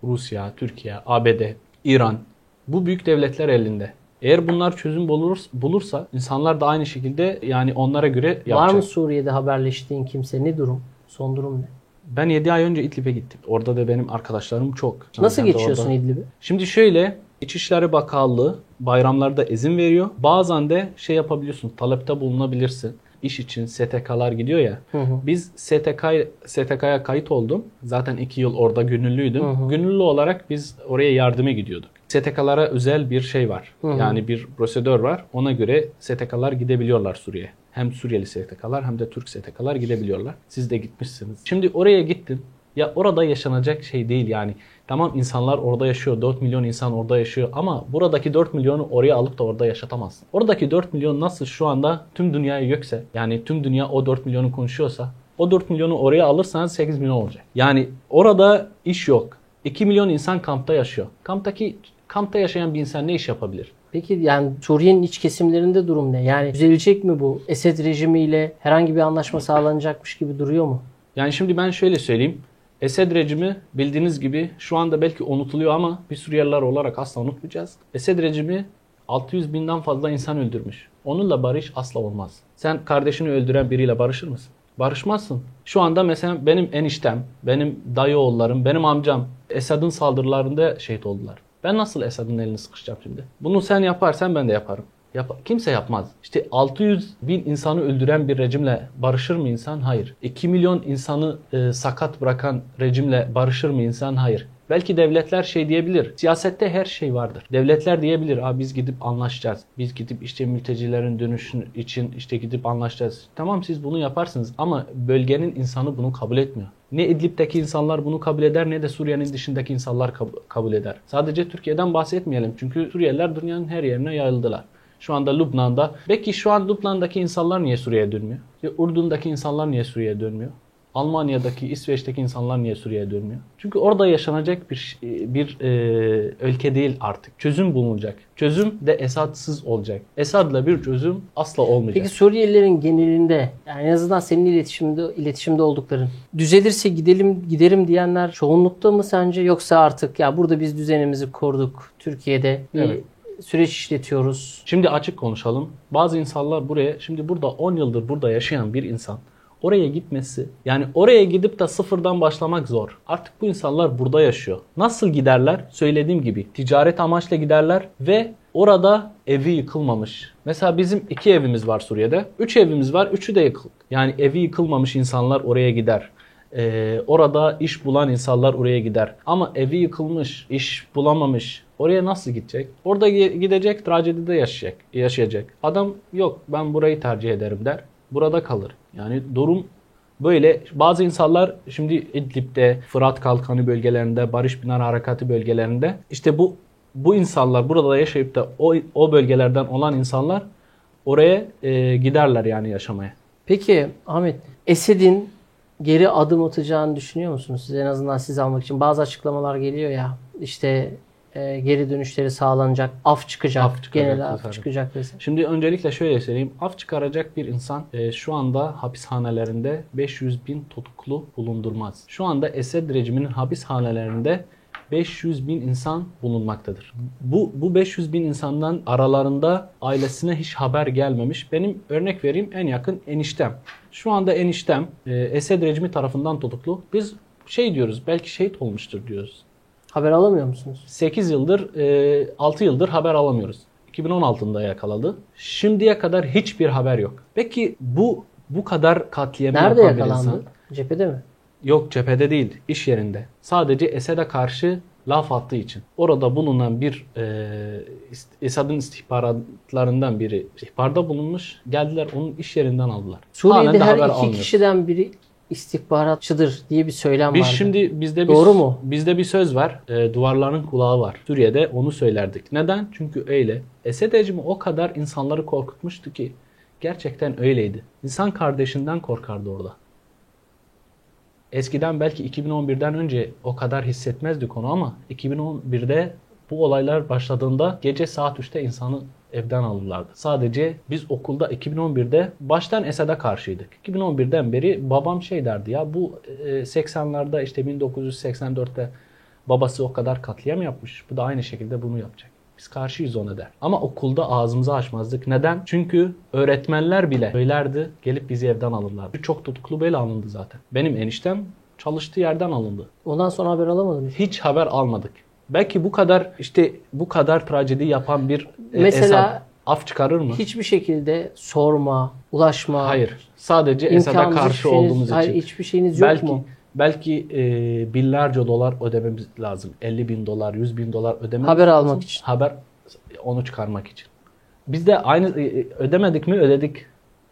Rusya, Türkiye, ABD, İran. Bu büyük devletler elinde. Eğer bunlar çözüm bulur, bulursa insanlar da aynı şekilde yani onlara göre yapacak. Var mı Suriye'de haberleştiğin kimse? Ne durum? Son durum ne? Ben 7 ay önce İdlib'e gittim. Orada da benim arkadaşlarım çok. Nasıl de geçiyorsun orada- İdlib'i? Şimdi şöyle İçişleri Bakanlığı bayramlarda izin veriyor. Bazen de şey yapabiliyorsun, talepte bulunabilirsin. İş için STK'lar gidiyor ya. Hı hı. Biz STK STK'ya kayıt oldum. Zaten iki yıl orada gönüllüydüm. Hı hı. Gönüllü olarak biz oraya yardıma gidiyorduk. STK'lara özel bir şey var. Hı hı. Yani bir prosedür var. Ona göre STK'lar gidebiliyorlar Suriye. Hem Suriyeli STK'lar hem de Türk STK'lar gidebiliyorlar. Siz de gitmişsiniz. Şimdi oraya gittim. Ya orada yaşanacak şey değil yani. Tamam insanlar orada yaşıyor. 4 milyon insan orada yaşıyor. Ama buradaki 4 milyonu oraya alıp da orada yaşatamazsın. Oradaki 4 milyon nasıl şu anda tüm dünyayı gökse yani tüm dünya o 4 milyonu konuşuyorsa O 4 milyonu oraya alırsanız 8 milyon olacak. Yani orada iş yok. 2 milyon insan kampta yaşıyor. Kamptaki kampta yaşayan bir insan ne iş yapabilir? Peki yani Suriye'nin iç kesimlerinde durum ne? Yani düzelecek mi bu? Esed rejimiyle herhangi bir anlaşma sağlanacakmış gibi duruyor mu? Yani şimdi ben şöyle söyleyeyim. Esed rejimi bildiğiniz gibi şu anda belki unutuluyor ama bir Suriyeliler olarak asla unutmayacağız. Esed rejimi 600 binden fazla insan öldürmüş. Onunla barış asla olmaz. Sen kardeşini öldüren biriyle barışır mısın? Barışmazsın. Şu anda mesela benim eniştem, benim dayı oğullarım, benim amcam Esad'ın saldırılarında şehit oldular. Ben nasıl Esad'ın elini sıkışacağım şimdi? Bunu sen yaparsan ben de yaparım. Yap Kimse yapmaz. İşte 600 bin insanı öldüren bir rejimle barışır mı insan? Hayır. 2 milyon insanı e, sakat bırakan rejimle barışır mı insan? Hayır. Belki devletler şey diyebilir. Siyasette her şey vardır. Devletler diyebilir. Aa biz gidip anlaşacağız. Biz gidip işte mültecilerin dönüşü için işte gidip anlaşacağız. Tamam siz bunu yaparsınız ama bölgenin insanı bunu kabul etmiyor. Ne İdlib'deki insanlar bunu kabul eder ne de Suriye'nin dışındaki insanlar kab- kabul eder. Sadece Türkiye'den bahsetmeyelim. Çünkü Suriyeliler dünyanın her yerine yayıldılar. Şu anda Lübnan'da. Peki şu an Lübnan'daki insanlar niye Suriye'ye dönmüyor? Ya Ürdün'deki insanlar niye Suriye'ye dönmüyor? Almanya'daki, İsveç'teki insanlar niye Suriye'ye dönmüyor? Çünkü orada yaşanacak bir bir e, ülke değil artık. Çözüm bulunacak. Çözüm de Esad'sız olacak. Esad'la bir çözüm asla olmayacak. Peki Suriyelilerin genelinde yani en azından senin iletişimde iletişimde oldukların düzelirse gidelim giderim diyenler çoğunlukta mı sence yoksa artık ya burada biz düzenimizi kurduk Türkiye'de bir Evet. süreç işletiyoruz. Şimdi açık konuşalım. Bazı insanlar buraya, şimdi burada 10 yıldır burada yaşayan bir insan oraya gitmesi, yani oraya gidip de sıfırdan başlamak zor. Artık bu insanlar burada yaşıyor. Nasıl giderler? Söylediğim gibi ticaret amaçla giderler ve orada evi yıkılmamış. Mesela bizim iki evimiz var Suriye'de. Üç evimiz var, üçü de yıkık. Yani evi yıkılmamış insanlar oraya gider. Ee, orada iş bulan insanlar oraya gider. Ama evi yıkılmış, iş bulamamış. Oraya nasıl gidecek? Orada gi- gidecek, trajedide yaşayacak. yaşayacak. Adam yok ben burayı tercih ederim der. Burada kalır. Yani durum böyle. Bazı insanlar şimdi İdlib'de, Fırat Kalkanı bölgelerinde, Barış Pınar Harekatı bölgelerinde işte bu bu insanlar burada yaşayıp da o, o bölgelerden olan insanlar oraya e, giderler yani yaşamaya. Peki Ahmet Esed'in geri adım atacağını düşünüyor musunuz? Siz en azından siz almak için bazı açıklamalar geliyor ya işte e, geri dönüşleri sağlanacak, af çıkacak, Af çıkacak genel af vesaire. çıkacak vesaire. Şimdi öncelikle şöyle söyleyeyim. Af çıkaracak bir insan e, şu anda hapishanelerinde 500 bin tutuklu bulundurmaz. Şu anda Esed rejiminin hapishanelerinde 500 bin insan bulunmaktadır. Bu, bu 500 bin insandan aralarında ailesine hiç haber gelmemiş. Benim örnek vereyim en yakın eniştem. Şu anda eniştem e, Esed rejimi tarafından tutuklu. Biz şey diyoruz belki şehit olmuştur diyoruz. Haber alamıyor musunuz? 8 yıldır, e, 6 yıldır haber alamıyoruz. 2016'da yakaladı. Şimdiye kadar hiçbir haber yok. Peki bu bu kadar katliamı Nerede yapan yakalandı? insan- Cephede mi? Yok cephede değil, iş yerinde. Sadece Esed'e karşı laf attığı için. Orada bulunan bir e, Esad'ın istihbaratlarından biri ihbarda bulunmuş. Geldiler onun iş yerinden aldılar. Halen Suriye'de de her iki almıyoruz. kişiden biri istihbaratçıdır diye bir söylem Biz vardı. şimdi bizde bir, Doğru mu? Bizde bir söz var. e, duvarların kulağı var. Suriye'de onu söylerdik. Neden? Çünkü öyle. Esed rejimi o kadar insanları korkutmuştu ki gerçekten öyleydi. İnsan kardeşinden korkardı orada. Eskiden belki 2011'den önce o kadar hissetmezdik onu ama 2011'de bu olaylar başladığında gece saat 3'te insanı evden alırlardı. Sadece biz okulda 2011'de baştan Esed'e karşıydık. 2011'den beri babam şey derdi ya bu e, 80'lerde işte 1984'te babası o kadar katliam yapmış. Bu da aynı şekilde bunu yapacak. Biz karşıyız ona der. Ama okulda ağzımızı açmazdık. Neden? Çünkü öğretmenler bile söylerdi gelip bizi evden alırlardı. Çok tutuklu böyle alındı zaten. Benim eniştem çalıştığı yerden alındı. Ondan sonra haber alamadınız. Hiç haber almadık. Belki bu kadar işte bu kadar trajedi yapan bir e, Mesela- Esad af çıkarır mı? Hiçbir şekilde sorma, ulaşma, Hayır. Sadece Esad'a karşı şeyiniz- olduğumuz için. hayır, hiçbir şeyiniz yok belki mu? belki e, binlerce dolar ödememiz lazım. 50 bin dolar, 100 bin dolar ödememiz Haber lazım. almak için. Haber onu çıkarmak için. Biz de aynı e, ödemedik mi ödedik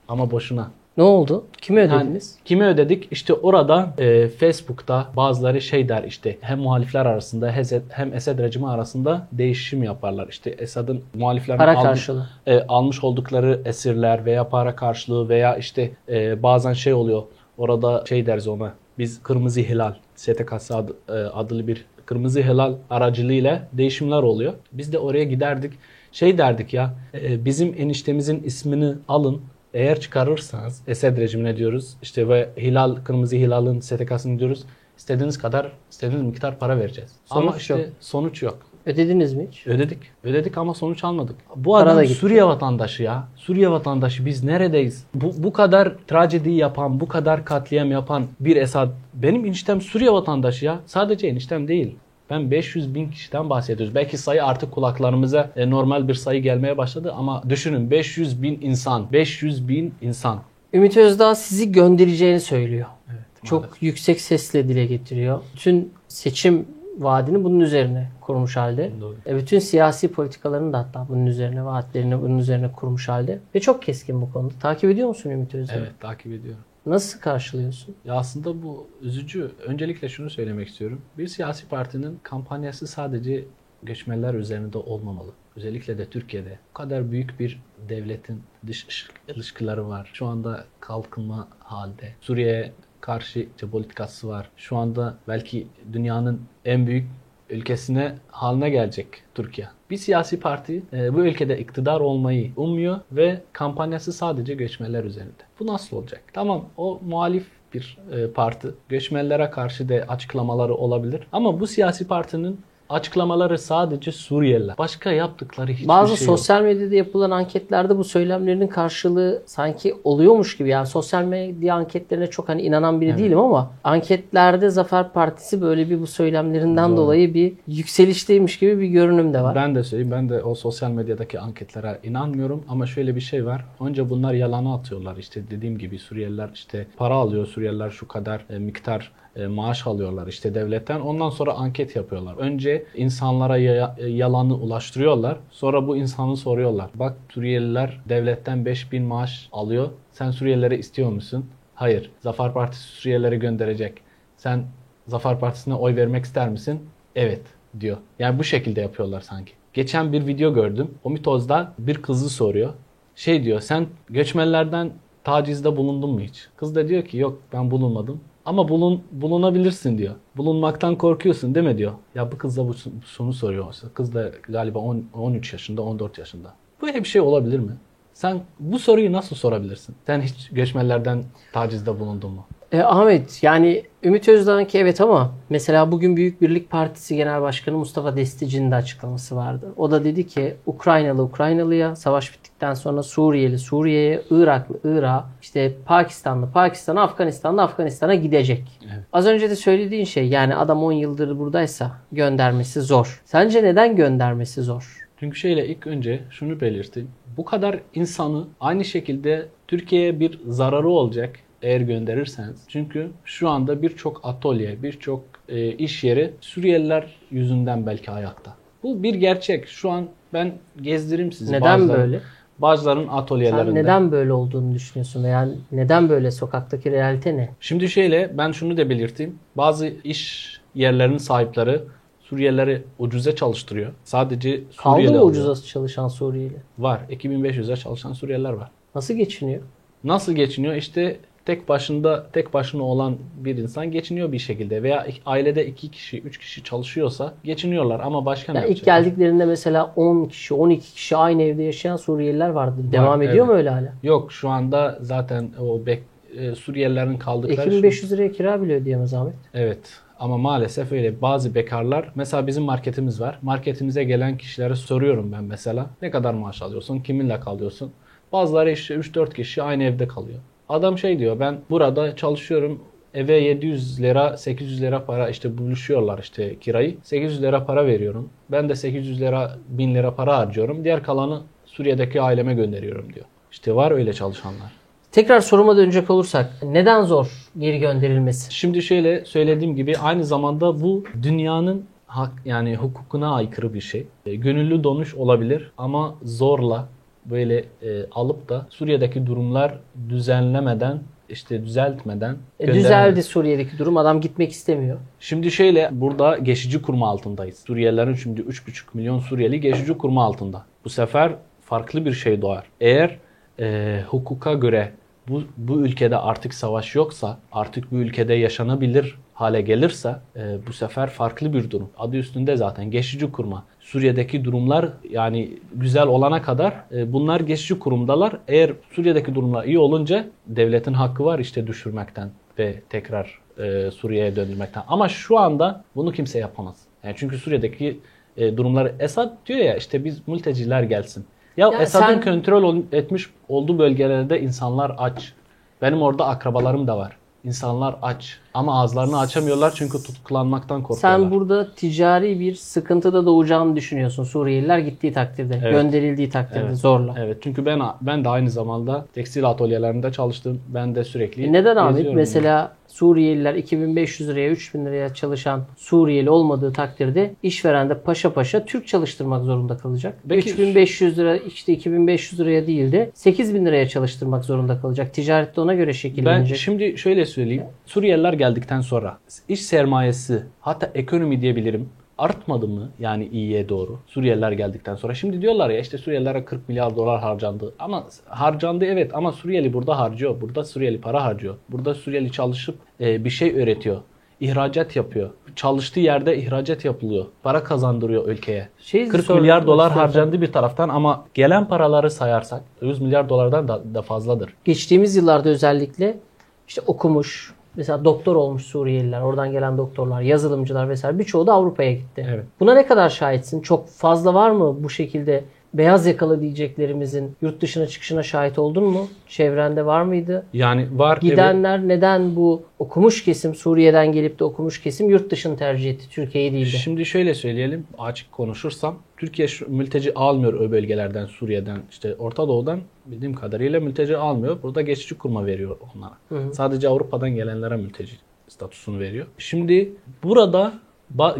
ama boşuna. Ne oldu? Kime Yani ödediniz? kime ödedik? İşte orada e, Facebook'ta bazıları şey der işte hem muhalifler arasında hem Esed rejimi arasında değişim yaparlar. İşte Esad'ın muhaliflerin Para almış, karşılığı. e, almış oldukları esirler veya para karşılığı veya işte e, bazen şey oluyor. Orada şey deriz ona. Biz Kırmızı Hilal, STK'sı adı, e, adlı bir Kırmızı Hilal aracılığıyla değişimler oluyor. Biz de oraya giderdik. Şey derdik ya, e, bizim eniştemizin ismini alın. Eğer çıkarırsanız Esed rejimine diyoruz. İşte ve Hilal, Kırmızı Hilal'ın STK'sını diyoruz. İstediğiniz kadar, istediğiniz miktar para vereceğiz. Sonuç ama işte yok. sonuç yok. Ödediniz mi hiç? Ödedik. Ödedik ama sonuç almadık. Bu Para da adam. Suriye vatandaşı ya. Suriye vatandaşı biz neredeyiz? Bu, bu kadar trajedi yapan, bu kadar katliam yapan bir Esad. Benim eniştem Suriye vatandaşı ya. Sadece eniştem değil. Ben 500 bin kişiden bahsediyoruz. Belki sayı artık kulaklarımıza e, normal bir sayı gelmeye başladı ama düşünün 500 bin insan. 500 bin insan. Ümit Özdağ sizi göndereceğini söylüyor. Evet, Çok maalesef. yüksek sesle dile getiriyor. Bütün seçim vaadini bunun üzerine kurmuş halde. Doğru. E, Bütün siyasi politikalarını da hatta bunun üzerine, vaatlerini bunun üzerine kurmuş halde. Ve çok keskin bu konuda. Takip ediyor musun Ümit Özdağ? Evet takip ediyorum. Nasıl karşılıyorsun? Ya aslında bu üzücü. Öncelikle şunu söylemek istiyorum. Bir siyasi partinin kampanyası sadece göçmenler üzerinde olmamalı. Özellikle de Türkiye'de. Bu kadar büyük bir devletin dış ış- ilişkileri var. Şu anda kalkınma halde. Suriye'ye karşı işte politikası var. Şu anda belki dünyanın en büyük ülkesine haline gelecek Türkiye. Bir siyasi parti e, bu ülkede iktidar olmayı umuyor ve kampanyası sadece göçmenler üzerinde. Bu nasıl olacak? Tamam o muhalif bir e, parti. Göçmenlere karşı da açıklamaları olabilir. Ama bu siyasi partinin açıklamaları sadece Suriyeliler. Başka yaptıkları hiçbir Bazı şey yok. sosyal medyada yapılan anketlerde bu söylemlerinin karşılığı sanki oluyormuş gibi. Yani sosyal medya anketlerine çok hani inanan biri değilim ama anketlerde Zafer Partisi böyle bir bu söylemlerinden Doğru. dolayı bir yükselişteymiş gibi bir görünüm de var. Ben de söyleyeyim ben de o sosyal medyadaki anketlere inanmıyorum ama şöyle bir şey var. Önce bunlar yalanı atıyorlar. İşte dediğim gibi Suriyeliler işte para alıyor Suriyeliler şu kadar e, miktar maaş alıyorlar işte devletten. Ondan sonra anket yapıyorlar. Önce insanlara e, yalanı ulaştırıyorlar. Sonra bu insanı soruyorlar. Bak Suriyeliler devletten 5000 maaş alıyor. Sen Suriyelilere istiyor musun? Hayır. Zafer Partisi Suriyelilere gönderecek. Sen Zafer Partisi'ne oy vermek ister misin? Evet diyor. Yani bu şekilde yapıyorlar sanki. Geçen bir video gördüm. O mitozda bir kızı soruyor. Şey diyor sen göçmenlerden tacizde bulundun mu hiç? Kız da diyor ki yok ben bulunmadım. Ama bulun, bulunabilirsin diyor. Bulunmaktan korkuyorsun değil mi diyor. Ya bu kız da bu, şunu soruyor. Kız da galiba 10, 13 yaşında 14 yaşında. Böyle bir şey olabilir mi? Sen bu soruyu nasıl sorabilirsin? Sen hiç göçmenlerden tacizde bulundun mu? E, Ahmet yani Ümit Özdağ'ınki evet ama mesela bugün Büyük Birlik Partisi Genel Başkanı Mustafa Destici'nin de açıklaması vardı. O da dedi ki Ukraynalı Ukraynalıya, savaş bittikten sonra Suriyeli Suriye'ye, Iraklı Irak'a, işte Pakistanlı Pakistan'a, Afganistanlı Afganistan'a gidecek. Evet. Az önce de söylediğin şey yani adam 10 yıldır buradaysa göndermesi zor. Sence neden göndermesi zor? Çünkü şeyle ilk önce şunu belirteyim. Bu kadar insanı aynı şekilde Türkiye'ye bir zararı olacak eğer gönderirseniz. Çünkü şu anda birçok atölye, birçok e, iş yeri Suriyeliler yüzünden belki ayakta. Bu bir gerçek. Şu an ben gezdireyim sizi. Neden bazıları- böyle? Bazıların atölyelerinde. Sen neden böyle olduğunu düşünüyorsun? Yani neden böyle sokaktaki realite ne? Şimdi şöyle ben şunu da belirteyim. Bazı iş yerlerinin sahipleri Suriyelileri ucuza çalıştırıyor. Sadece Kaldı Suriyeli mı alıyor. ucuza çalışan Suriyeli? Var. 2500'e çalışan Suriyeliler var. Nasıl geçiniyor? Nasıl geçiniyor? İşte tek başında tek başına olan bir insan geçiniyor bir şekilde veya ailede iki kişi, üç kişi çalışıyorsa geçiniyorlar ama başka ne Yani ilk yapacak? geldiklerinde mesela 10 kişi, 12 kişi aynı evde yaşayan Suriyeliler vardı. Devam ediyor evet. mu öyle hala? Yok şu anda zaten o bek, e, Suriyelilerin kaldıkları şu- 2500 liraya kira bile ödeyemez Ahmet. Evet ama maalesef öyle bazı bekarlar mesela bizim marketimiz var. Marketimize gelen kişilere soruyorum ben mesela ne kadar maaş alıyorsun, kiminle kalıyorsun? Bazıları işte 3-4 kişi aynı evde kalıyor. Adam şey diyor ben burada çalışıyorum eve 700 lira 800 lira para işte buluşuyorlar işte kirayı. 800 lira para veriyorum. Ben de 800 lira 1000 lira para harcıyorum. Diğer kalanı Suriye'deki aileme gönderiyorum diyor. İşte var öyle çalışanlar. Tekrar soruma dönecek olursak neden zor geri gönderilmesi? Şimdi şöyle söylediğim gibi aynı zamanda bu dünyanın hak yani hukukuna aykırı bir şey. Gönüllü donuş olabilir ama zorla böyle e, alıp da Suriye'deki durumlar düzenlemeden işte düzeltmeden E, düzeldi Suriye'deki durum. Adam gitmek istemiyor. Şimdi şöyle burada geçici kurma altındayız. Suriyelilerin şimdi 3,5 milyon Suriyeli geçici kurma altında. Bu sefer farklı bir şey doğar. Eğer e, hukuka göre bu, bu ülkede artık savaş yoksa, artık bu ülkede yaşanabilir hale gelirse e, bu sefer farklı bir durum. Adı üstünde zaten geçici kurma. Suriye'deki durumlar yani güzel olana kadar e, bunlar geçici kurumdalar. Eğer Suriye'deki durumlar iyi olunca devletin hakkı var işte düşürmekten ve tekrar e, Suriye'ye döndürmekten. Ama şu anda bunu kimse yapamaz. Yani çünkü Suriye'deki e, durumları Esad diyor ya işte biz mülteciler gelsin. Ya, Ya Esad'ın sen- kontrol ol- etmiş olduğu bölgelerde insanlar aç. Benim orada akrabalarım da var. İnsanlar aç. Ama ağızlarını açamıyorlar çünkü tutuklanmaktan korkuyorlar. Sen burada ticari bir sıkıntıda doğacağını düşünüyorsun Suriyeliler gittiği takdirde, Evet. gönderildiği takdirde Evet. zorla. Evet çünkü ben ben de aynı zamanda tekstil atölyelerinde çalıştım. Ben de sürekli E neden geziyorum Mesela Suriyeliler 2500 liraya 3000 liraya çalışan Suriyeli olmadığı takdirde işveren de paşa paşa Türk çalıştırmak zorunda kalacak. Peki- 3500 lira işte 2500 liraya değil de 8000 liraya çalıştırmak zorunda kalacak. Ticaret de ona göre Ben şekillenecek. şimdi şöyle söyleyeyim. Suriyeliler geldikten sonra iş sermayesi hatta ekonomi diyebilirim artmadı mı yani iyiye doğru Suriyeliler geldikten sonra. Şimdi diyorlar ya işte Suriyelilere 40 milyar dolar harcandı. Ama harcandı evet ama Suriyeli burada harcıyor. Burada Suriyeli para harcıyor. Burada Suriyeli çalışıp e, bir şey öğretiyor. ihracat yapıyor. Çalıştığı yerde ihracat yapılıyor. Para kazandırıyor ülkeye. Şey 40 sormak milyar dolar harcandı bir taraftan ama gelen paraları sayarsak 100 milyar dolardan da, da fazladır. Geçtiğimiz yıllarda özellikle işte okumuş, mesela doktor olmuş Suriyeliler, oradan gelen doktorlar, yazılımcılar vesaire birçoğu da Avrupa'ya gitti. Evet. Buna ne kadar şahitsin? Çok fazla var mı bu şekilde beyaz yakalı diyeceklerimizin yurt dışına çıkışına şahit oldun mu? Çevrende var mıydı? Yani var evet. Gidenler neden bu okumuş kesim Suriye'den gelip de okumuş kesim yurt dışını tercih etti, Türkiye'yi değil de? Şimdi şöyle söyleyelim, açık konuşursam. Türkiye mülteci almıyor o bölgelerden, Suriye'den, işte Orta Doğu'dan bildiğim kadarıyla mülteci almıyor. Burada geçici kurma veriyor onlara. Sadece Avrupa'dan gelenlere mülteci statüsünü veriyor. Şimdi burada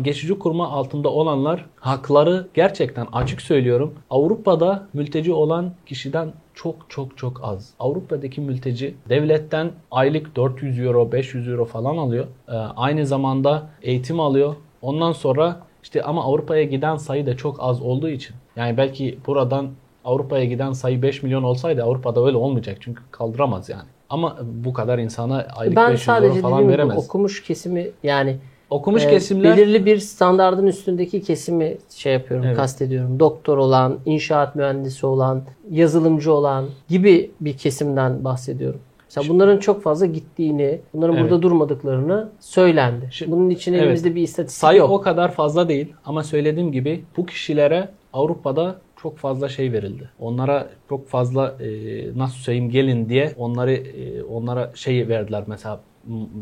geçici kurma altında olanlar hakları gerçekten açık söylüyorum. Avrupa'da mülteci olan kişiden çok çok çok az. Avrupa'daki mülteci devletten aylık 400 euro, 500 euro falan alıyor. Ee, aynı zamanda eğitim alıyor. Ondan sonra işte ama Avrupa'ya giden sayı da çok az olduğu için. Yani belki buradan Avrupa'ya giden sayı 5 milyon olsaydı Avrupa'da öyle olmayacak. Çünkü kaldıramaz yani. Ama bu kadar insana aylık ben 500 sadece euro falan dediğim gibi veremez. okumuş kesimi yani Okumuş e, kesimler belirli bir standardın üstündeki kesimi şey yapıyorum, Evet. kastediyorum. Doktor olan, inşaat mühendisi olan, yazılımcı olan gibi bir kesimden bahsediyorum. Mesela bunların çok fazla gittiğini, bunların Evet. burada durmadıklarını söylendi. Şimdi- Bunun için Evet. elimizde bir istatistik sayı yok. o kadar fazla değil ama söylediğim gibi bu kişilere Avrupa'da çok fazla şey verildi. Onlara çok fazla e, nasıl söyleyeyim gelin diye onları e, onlara şey verdiler mesela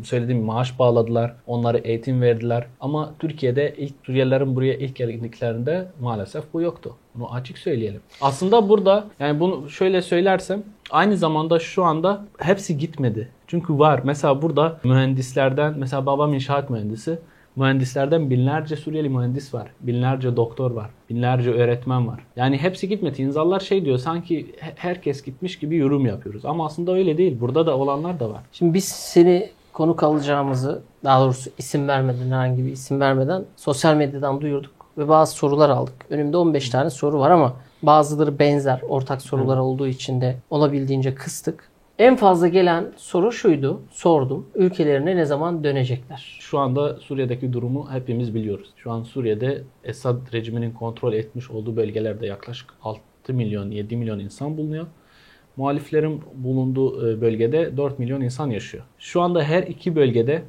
söylediğim maaş bağladılar. Onlara eğitim verdiler. Ama Türkiye'de ilk Suriyelilerin buraya ilk geldiklerinde maalesef bu yoktu. Bunu açık söyleyelim. Aslında burada yani bunu şöyle söylersem aynı zamanda şu anda hepsi gitmedi. Çünkü var. Mesela burada mühendislerden mesela babam inşaat mühendisi. Mühendislerden binlerce Suriyeli mühendis var. Binlerce doktor var. Binlerce öğretmen var. Yani hepsi gitmedi. İnsanlar şey diyor sanki he- herkes gitmiş gibi yorum yapıyoruz. Ama aslında öyle değil. Burada da olanlar da var. Şimdi biz seni konuk alacağımızı, daha doğrusu isim vermeden, herhangi bir isim vermeden sosyal medyadan duyurduk ve bazı sorular aldık. Önümde 15 tane soru var ama bazıları benzer, ortak sorular olduğu için de olabildiğince kıstık. En fazla gelen soru şuydu, sordum. Ülkelerine ne zaman dönecekler? Şu anda Suriye'deki durumu hepimiz biliyoruz. Şu an Suriye'de Esad rejiminin kontrol etmiş olduğu bölgelerde yaklaşık 6 milyon 7 milyon insan bulunuyor. Muhaliflerin bulunduğu e, bölgede 4 milyon insan yaşıyor. Şu anda her iki bölgede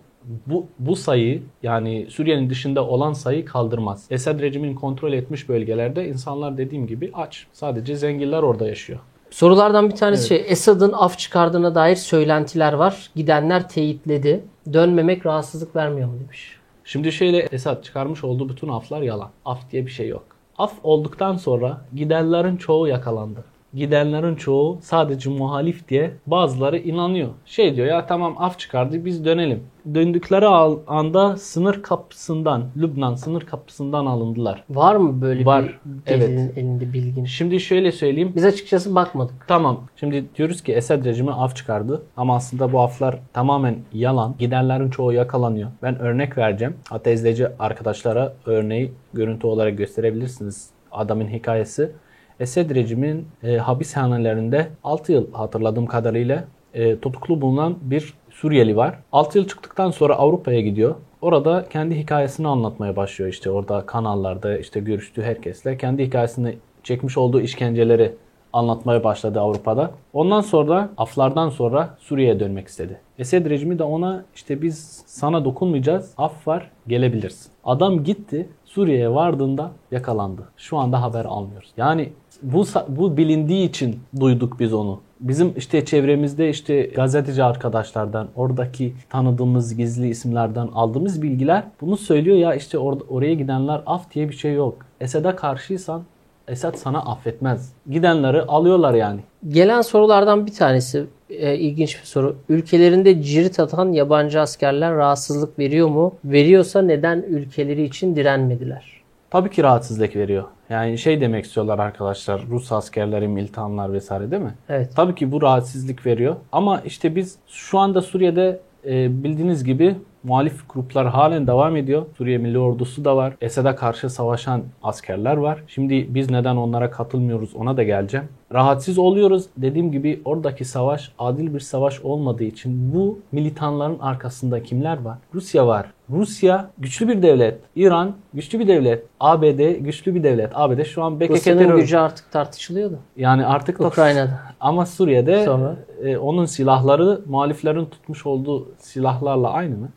bu, bu sayı yani Suriye'nin dışında olan sayı kaldırmaz. Esad rejiminin kontrol etmiş bölgelerde insanlar dediğim gibi aç. Sadece zenginler orada yaşıyor. Sorulardan bir tanesi şey, Esad'ın af çıkardığına dair söylentiler var. Gidenler teyitledi. Dönmemek rahatsızlık vermiyor mu demiş. Şimdi şöyle Esad çıkarmış olduğu bütün aflar yalan. Af diye bir şey yok. Af olduktan sonra gidenlerin çoğu yakalandı. Gidenlerin çoğu sadece muhalif diye bazıları inanıyor. Şey diyor ya tamam af çıkardı biz dönelim. Döndükleri anda sınır kapısından, Lübnan sınır kapısından alındılar. Var mı böyle Var, bir evet. delilin elinde bilgin? Şimdi şöyle söyleyeyim. Biz açıkçası bakmadık. Tamam. Şimdi diyoruz ki Esed rejimi af çıkardı. Ama aslında bu aflar tamamen yalan. Gidenlerin çoğu yakalanıyor. Ben örnek vereceğim. Hatta izleyici arkadaşlara örneği görüntü olarak gösterebilirsiniz. Adamın hikayesi. Esed rejimin e, hapishanelerinde 6 yıl hatırladığım kadarıyla e, tutuklu bulunan bir Suriyeli var. 6 yıl çıktıktan sonra Avrupa'ya gidiyor. Orada kendi hikayesini anlatmaya başlıyor işte orada kanallarda işte görüştüğü herkesle kendi hikayesini çekmiş olduğu işkenceleri anlatmaya başladı Avrupa'da. Ondan sonra aflardan sonra Suriye'ye dönmek istedi. Esed rejimi de ona işte biz sana dokunmayacağız. Af var gelebilirsin. Adam gitti Suriye'ye vardığında yakalandı. Şu anda haber almıyoruz. Yani bu bu bilindiği için duyduk biz onu. Bizim işte çevremizde işte gazeteci arkadaşlardan, oradaki tanıdığımız gizli isimlerden aldığımız bilgiler bunu söylüyor ya işte or- oraya gidenler af diye bir şey yok. Esed'e karşıysan Esed sana affetmez. Gidenleri alıyorlar yani. Gelen sorulardan bir tanesi e, ilginç bir soru. Ülkelerinde cirit atan yabancı askerler rahatsızlık veriyor mu? Veriyorsa neden ülkeleri için direnmediler? Tabii ki rahatsızlık veriyor. Yani şey demek istiyorlar arkadaşlar Rus askerleri, militanlar vesaire değil mi? Evet. Tabii ki bu rahatsızlık veriyor. Ama işte biz şu anda Suriye'de e, bildiğiniz gibi muhalif gruplar halen devam ediyor. Suriye Milli Ordusu da var. Esed'e karşı savaşan askerler var. Şimdi biz neden onlara katılmıyoruz ona da geleceğim. Rahatsız oluyoruz. Dediğim gibi oradaki savaş adil bir savaş olmadığı için bu militanların arkasında kimler var? Rusya var. Rusya güçlü bir devlet. İran güçlü bir devlet. ABD güçlü bir devlet. ABD şu an PKK Rusya'nın terör. gücü artık tartışılıyordu. Yani artık da- Ukrayna'da. ama Suriye'de Sonra? e, onun silahları muhaliflerin tutmuş olduğu silahlarla aynı mı?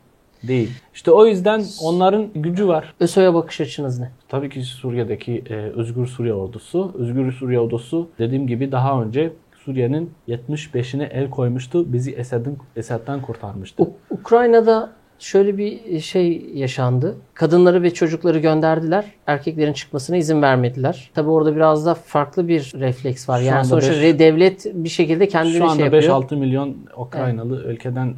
Değil. İşte o yüzden onların gücü var. ÖSO'ya bakış açınız ne? Tabii ki Suriye'deki e, Özgür Suriye Ordusu. Özgür Suriye Ordusu dediğim gibi daha önce Suriye'nin 75'ine el koymuştu. Bizi Esed'in Esed'den kurtarmıştı. U- Ukrayna'da şöyle bir şey yaşandı. Kadınları ve çocukları gönderdiler. Erkeklerin çıkmasına izin vermediler. Tabi orada biraz da farklı bir refleks var. Şu yani anda sonuçta beş- devlet bir şekilde kendini Şu şey anda yapıyor. 5-6 milyon Ukraynalı ülkeden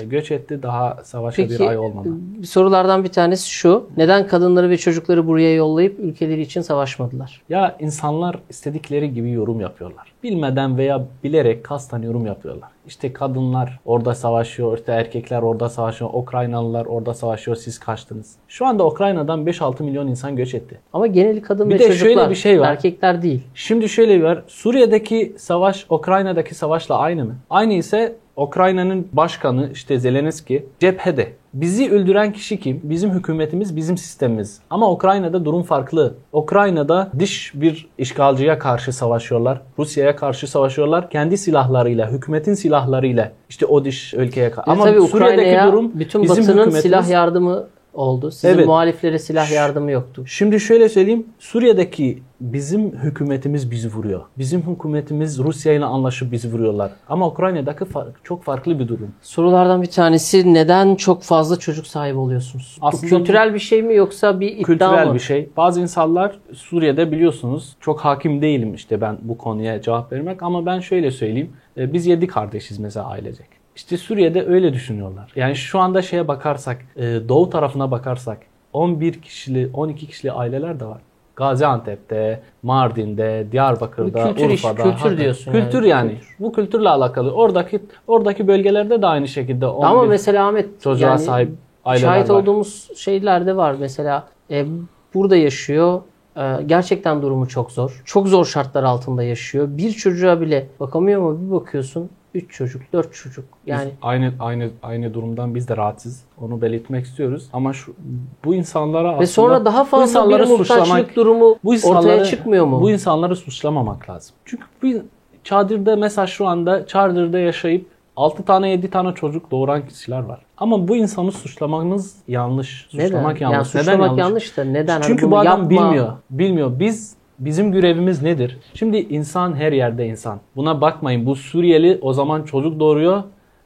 e, göç etti. Daha savaşa bir ay olmadı. sorulardan bir tanesi şu. Neden kadınları ve çocukları buraya yollayıp ülkeleri için savaşmadılar? Ya insanlar istedikleri gibi yorum yapıyorlar. Bilmeden veya bilerek kasten yorum yapıyorlar. İşte kadınlar orada savaşıyor, işte erkekler orada savaşıyor, Ukraynalılar orada savaşıyor, siz kaçtınız. Şu anda Ukrayna'dan 5-6 milyon insan göç etti. Ama geneli kadın Bir ve de çocuklar. şöyle bir şey var. Erkekler değil. Şimdi şöyle bir var. Suriye'deki savaş Ukrayna'daki savaşla aynı mı? Aynı ise Ukrayna'nın başkanı işte Zelenski cephede. Bizi öldüren kişi kim? Bizim hükümetimiz, bizim sistemimiz. Ama Ukrayna'da durum farklı. Ukrayna'da dış bir işgalciye karşı savaşıyorlar. Rusya'ya karşı savaşıyorlar. Kendi silahlarıyla, hükümetin silahlarıyla. işte o dış ülkeye karşı. Ama tabii Suriye'deki durum bütün bizim Batı'nın silah yardımı oldu. Sizin Evet. muhaliflere silah yardımı yoktu. Şimdi şöyle söyleyeyim. Suriye'deki bizim hükümetimiz bizi vuruyor. Bizim hükümetimiz Rusya ile anlaşıp bizi vuruyorlar. Ama Ukrayna'daki fark, çok farklı bir durum. Sorulardan bir tanesi neden çok fazla çocuk sahibi oluyorsunuz? Aslında bu kültürel bir şey mi yoksa bir iddia Kültürel mı? bir şey. Bazı insanlar Suriye'de biliyorsunuz çok hakim değilim işte ben bu konuya cevap vermek ama ben şöyle söyleyeyim. E, Biz yedi kardeşiz mesela ailecek. İşte Suriye'de öyle düşünüyorlar. Yani şu anda şeye bakarsak, e, doğu tarafına bakarsak 11 kişili, 12 kişili aileler de var. Gaziantep'te, Mardin'de, Diyarbakır'da, kültür iş, Urfa'da. kültür Hatta- diyorsun Kültür yani, yani. kültür. Bu kültürle alakalı. Oradaki oradaki bölgelerde de aynı şekilde 11 Ama mesela Ahmet çocuğa yani sahip aileler şahit var. olduğumuz şeyler de var. Mesela e, burada yaşıyor. E, gerçekten durumu çok zor. Çok zor şartlar altında yaşıyor. Bir çocuğa bile bakamıyor ama bir bakıyorsun 3 çocuk, 4 çocuk. Yani Biz aynı aynı aynı durumdan biz de rahatsız. Onu belirtmek istiyoruz. Ama şu bu insanlara aslında ve sonra daha bu fazla bir suçlamak- durumu bu insanları, ortaya çıkmıyor mu? Bu insanları suçlamamak lazım. Çünkü bu çadırda mesela şu anda çadırda yaşayıp 6 tane 7 tane çocuk doğuran kişiler var. Ama bu insanı suçlamanız yanlış. neden? Suçlamak Yani yanlış. suçlamak yanlış da neden? Hani Çünkü bunu bu adam yapma- bilmiyor. Bilmiyor. Biz bizim görevimiz nedir? Şimdi insan her yerde insan. Buna bakmayın. Bu Suriyeli o zaman çocuk doğuruyor.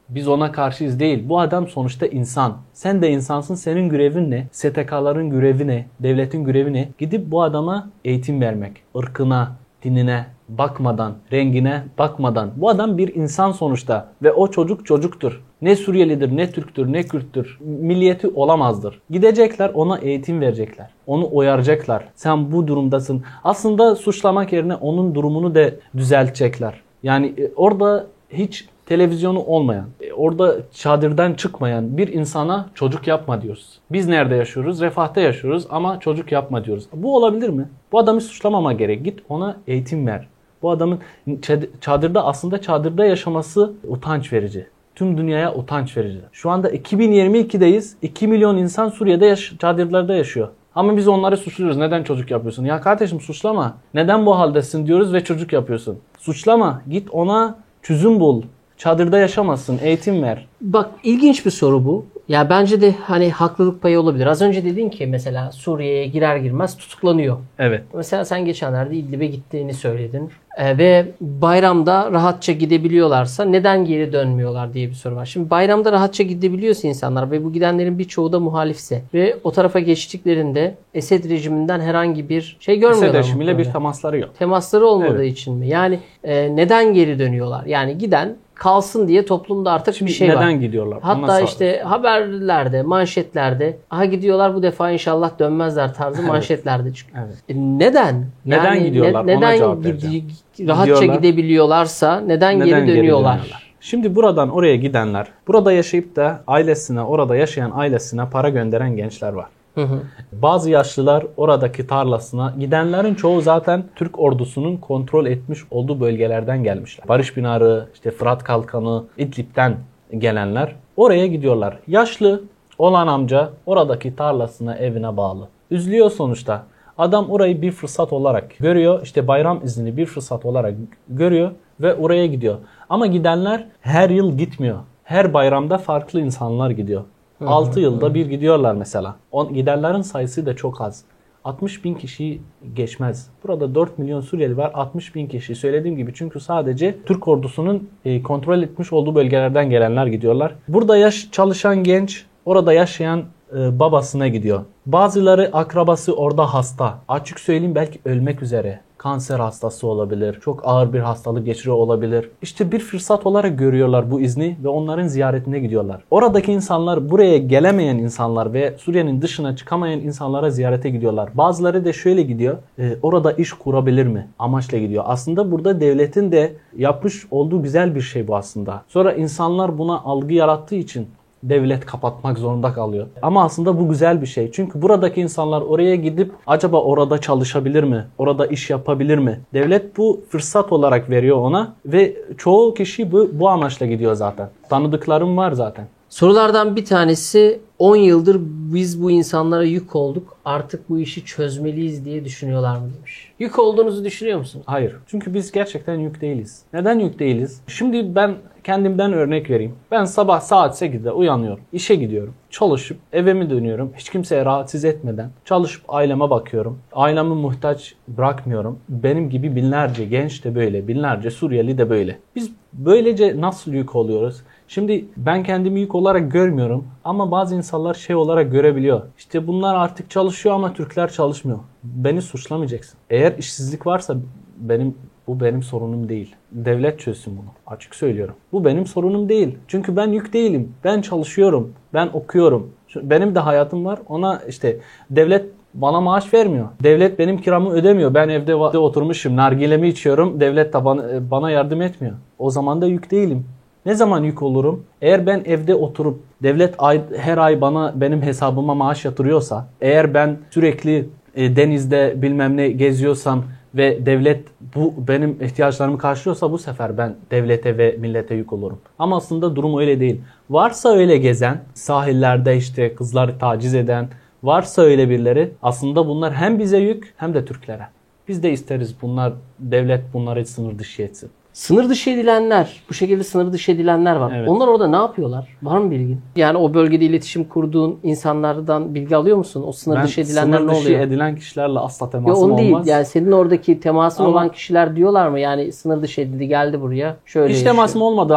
Biz ona karşıyız değil. Bu adam sonuçta insan. Sen de insansın. Senin görevin ne? STK'ların görevi ne? Devletin görevi ne? Gidip bu adama eğitim vermek. ırkına, dinine bakmadan, rengine bakmadan. Bu adam bir insan sonuçta ve o çocuk çocuktur. Ne Suriyelidir, ne Türktür, ne Kürttür. Milliyeti olamazdır. Gidecekler ona eğitim verecekler. Onu uyaracaklar. Sen bu durumdasın. Aslında suçlamak yerine onun durumunu da düzeltecekler. Yani e, orada hiç televizyonu olmayan, e, orada çadırdan çıkmayan bir insana çocuk yapma diyoruz. Biz nerede yaşıyoruz? Refahta yaşıyoruz ama çocuk yapma diyoruz. Bu olabilir mi? Bu adamı suçlamama gerek. Git ona eğitim ver. Bu adamın çad- çadırda aslında çadırda yaşaması utanç verici. Tüm dünyaya utanç verici. Şu anda 2022'deyiz. 2 milyon insan Suriye'de yaş- çadırlarda yaşıyor. Ama biz onları suçluyoruz. Neden çocuk yapıyorsun? Ya kardeşim suçlama. Neden bu haldesin diyoruz ve çocuk yapıyorsun. Suçlama. Git ona çözüm bul. Çadırda yaşamazsın. Eğitim ver. Bak ilginç bir soru bu. Ya bence de hani haklılık payı olabilir. Az önce dedin ki mesela Suriye'ye girer girmez tutuklanıyor. Evet. Mesela sen geçenlerde İdlib'e gittiğini söyledin. Ee, ve bayramda rahatça gidebiliyorlarsa neden geri dönmüyorlar diye bir soru var. Şimdi bayramda rahatça gidebiliyorsa insanlar ve bu gidenlerin birçoğu da muhalifse ve o tarafa geçtiklerinde Esed rejiminden herhangi bir şey görmüyorlar. Esed rejimiyle bir temasları yok. temasları olmadığı Evet. için mi? Yani e, neden geri dönüyorlar? Yani giden kalsın diye toplumda artık Şimdi bir şey neden var. gidiyorlar? Ona Hatta işte haberlerde, manşetlerde aha gidiyorlar bu defa inşallah dönmezler tarzı manşetlerde çıkıyor. Evet. E, Neden? Neden gidiyorlar? Ona neden cevap gidi- rahatça Gidiyorlar. gidebiliyorlarsa neden, Neden geri dönüyorlar? Şimdi buradan oraya gidenler, burada yaşayıp da ailesine, orada yaşayan ailesine para gönderen gençler var. Hı hı. Bazı yaşlılar oradaki tarlasına, gidenlerin çoğu zaten Türk ordusunun kontrol etmiş olduğu bölgelerden gelmişler. Barış Pınarı, işte Fırat Kalkanı, İdlib'den gelenler oraya gidiyorlar. Yaşlı olan amca oradaki tarlasına, evine bağlı. Üzülüyor sonuçta. Adam orayı bir fırsat olarak görüyor. İşte bayram iznini bir fırsat olarak görüyor ve oraya gidiyor. Ama gidenler her yıl gitmiyor. Her bayramda farklı insanlar gidiyor. 6 yılda bir gidiyorlar mesela. On, gidenlerin sayısı da çok az. 60 bin kişi geçmez. Burada 4 milyon Suriyeli var. 60 bin kişi. Söylediğim gibi çünkü sadece Türk ordusunun e, kontrol etmiş olduğu bölgelerden gelenler gidiyorlar. Burada yaş çalışan genç orada yaşayan e, babasına gidiyor. Bazıları akrabası orada hasta. Açık söyleyeyim belki ölmek üzere. Kanser hastası olabilir. Çok ağır bir hastalık geçiriyor olabilir. İşte bir fırsat olarak görüyorlar bu izni ve onların ziyaretine gidiyorlar. Oradaki insanlar buraya gelemeyen insanlar ve Suriye'nin dışına çıkamayan insanlara ziyarete gidiyorlar. Bazıları da şöyle gidiyor. e, orada iş kurabilir mi? Amaçla gidiyor. Aslında burada devletin de yapmış olduğu güzel bir şey bu aslında. Sonra insanlar buna algı yarattığı için devlet kapatmak zorunda kalıyor. Ama aslında bu güzel bir şey. Çünkü buradaki insanlar oraya gidip acaba orada çalışabilir mi? Orada iş yapabilir mi? Devlet bu fırsat olarak veriyor ona ve çoğu kişi bu, bu amaçla gidiyor zaten. Tanıdıklarım var zaten. Sorulardan bir tanesi 10 yıldır biz bu insanlara yük olduk. Artık bu işi çözmeliyiz diye düşünüyorlar mı demiş. Yük olduğunuzu düşünüyor musun? Hayır. Çünkü biz gerçekten yük değiliz. Neden yük değiliz? Şimdi ben kendimden örnek vereyim. Ben sabah saat 8'de uyanıyorum. işe gidiyorum. Çalışıp eve mi dönüyorum? Hiç kimseye rahatsız etmeden. Çalışıp aileme bakıyorum. Ailemi muhtaç bırakmıyorum. Benim gibi binlerce genç de böyle. Binlerce Suriyeli de böyle. Biz böylece nasıl yük oluyoruz? Şimdi ben kendimi yük olarak görmüyorum ama bazı insanlar şey olarak görebiliyor. İşte bunlar artık çalışıyor ama Türkler çalışmıyor. Beni suçlamayacaksın. Eğer işsizlik varsa benim bu benim sorunum değil. Devlet çözsün bunu. Açık söylüyorum. Bu benim sorunum değil. Çünkü ben yük değilim. Ben çalışıyorum. Ben okuyorum. Benim de hayatım var. Ona işte devlet bana maaş vermiyor. Devlet benim kiramı ödemiyor. Ben evde oturmuşum. Nargilemi içiyorum. Devlet de bana, bana yardım etmiyor. O zaman da yük değilim. Ne zaman yük olurum? Eğer ben evde oturup devlet ay, her ay bana benim hesabıma maaş yatırıyorsa, eğer ben sürekli e, denizde bilmem ne geziyorsam ve devlet bu benim ihtiyaçlarımı karşılıyorsa bu sefer ben devlete ve millete yük olurum. Ama aslında durum öyle değil. Varsa öyle gezen, sahillerde işte kızları taciz eden, varsa öyle birileri aslında bunlar hem bize yük hem de Türklere. Biz de isteriz bunlar devlet bunları sınır dışı etsin. Sınır dışı edilenler, bu şekilde sınır dışı edilenler var. Evet. Onlar orada ne yapıyorlar? Var mı bilgin? Yani o bölgede iletişim kurduğun insanlardan bilgi alıyor musun? O sınır Ben dışı edilenler sınır ne dışı oluyor? edilen kişilerle asla Ya temasım onu değil. olmaz. Yani senin oradaki temasın Ama- olan kişiler diyorlar mı? Yani sınır dışı edildi geldi buraya. Şöyle Hiç yaşıyor. temasım olmadı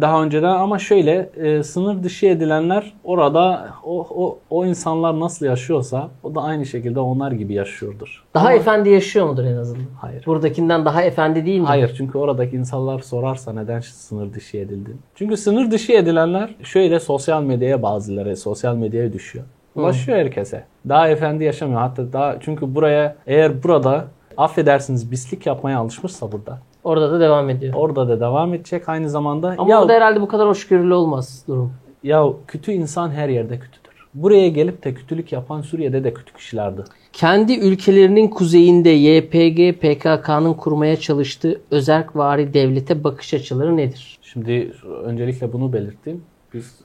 daha önceden ama şöyle e, sınır dışı edilenler orada o, o, o insanlar nasıl yaşıyorsa o da aynı şekilde onlar gibi yaşıyordur. Daha Ama- efendi yaşıyor mudur en azından? Hayır. Buradakinden daha efendi değil mi? Hayır çünkü oradaki insanlar sorarsa neden sınır dışı edildin? Çünkü sınır dışı edilenler şöyle sosyal medyaya bazıları sosyal medyaya düşüyor. Ulaşıyor herkese. Daha efendi yaşamıyor. Hatta daha çünkü buraya eğer burada affedersiniz bislik yapmaya alışmışsa burada. Orada da devam ediyor. Orada da devam edecek aynı zamanda. Ama ya, orada herhalde bu kadar hoşgörülü olmaz durum. ya kötü insan her yerde kötüdür. Buraya gelip de kötülük yapan Suriye'de de kötü kişilerdi. Kendi ülkelerinin kuzeyinde YPG PKK'nın kurmaya çalıştığı özerkvari devlete bakış açıları nedir? Şimdi öncelikle bunu belirttim. Biz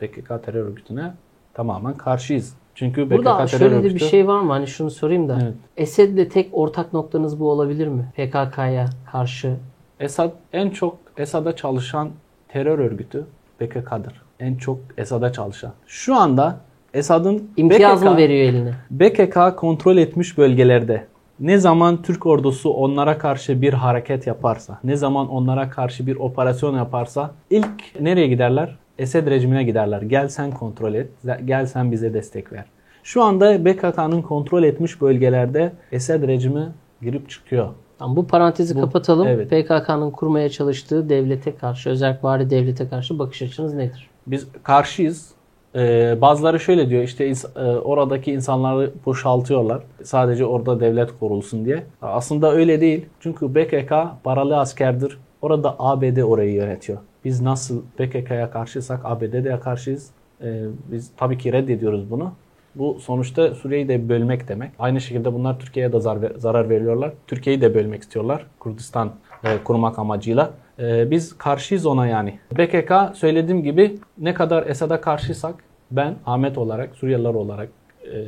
e, PKK terör örgütüne tamamen karşıyız. Çünkü Burada PKK terör şöyle de bir örgütü şey var mı? Hani şunu sorayım da. Evet. Esed'le tek ortak noktanız bu olabilir mi? PKK'ya karşı. Esad en çok Esad'a çalışan terör örgütü PKK'dır. En çok Esad'a çalışan. Şu anda Esad'ın İmtiyaz BKK mı veriyor eline? BKK kontrol etmiş bölgelerde ne zaman Türk ordusu onlara karşı bir hareket yaparsa, ne zaman onlara karşı bir operasyon yaparsa ilk nereye giderler? Esed rejimine giderler. Gel sen kontrol et, gel sen bize destek ver. Şu anda BKK'nın kontrol etmiş bölgelerde Esed rejimi girip çıkıyor. Tamam, bu parantezi Bu- kapatalım. evet. PKK'nın kurmaya çalıştığı devlete karşı, özerkvari devlete karşı bakış açınız nedir? Biz karşıyız. Ee, bazıları şöyle diyor işte e, oradaki insanları boşaltıyorlar. Sadece orada devlet kurulsun diye. Aslında öyle değil. Çünkü BKK paralı askerdir. Orada ABD orayı yönetiyor. Biz nasıl PKK'ya karşıysak ABD'ye de karşıyız. Ee, biz tabii ki reddediyoruz bunu. Bu sonuçta Suriye'yi de bölmek demek. Aynı şekilde bunlar Türkiye'ye de zarar, veriyorlar. Türkiye'yi de bölmek istiyorlar. Kurdistan e, kurmak amacıyla. E, biz karşıyız ona yani. PKK söylediğim gibi ne kadar Esad'a karşıysak ben Ahmet olarak, Suriyeliler olarak e,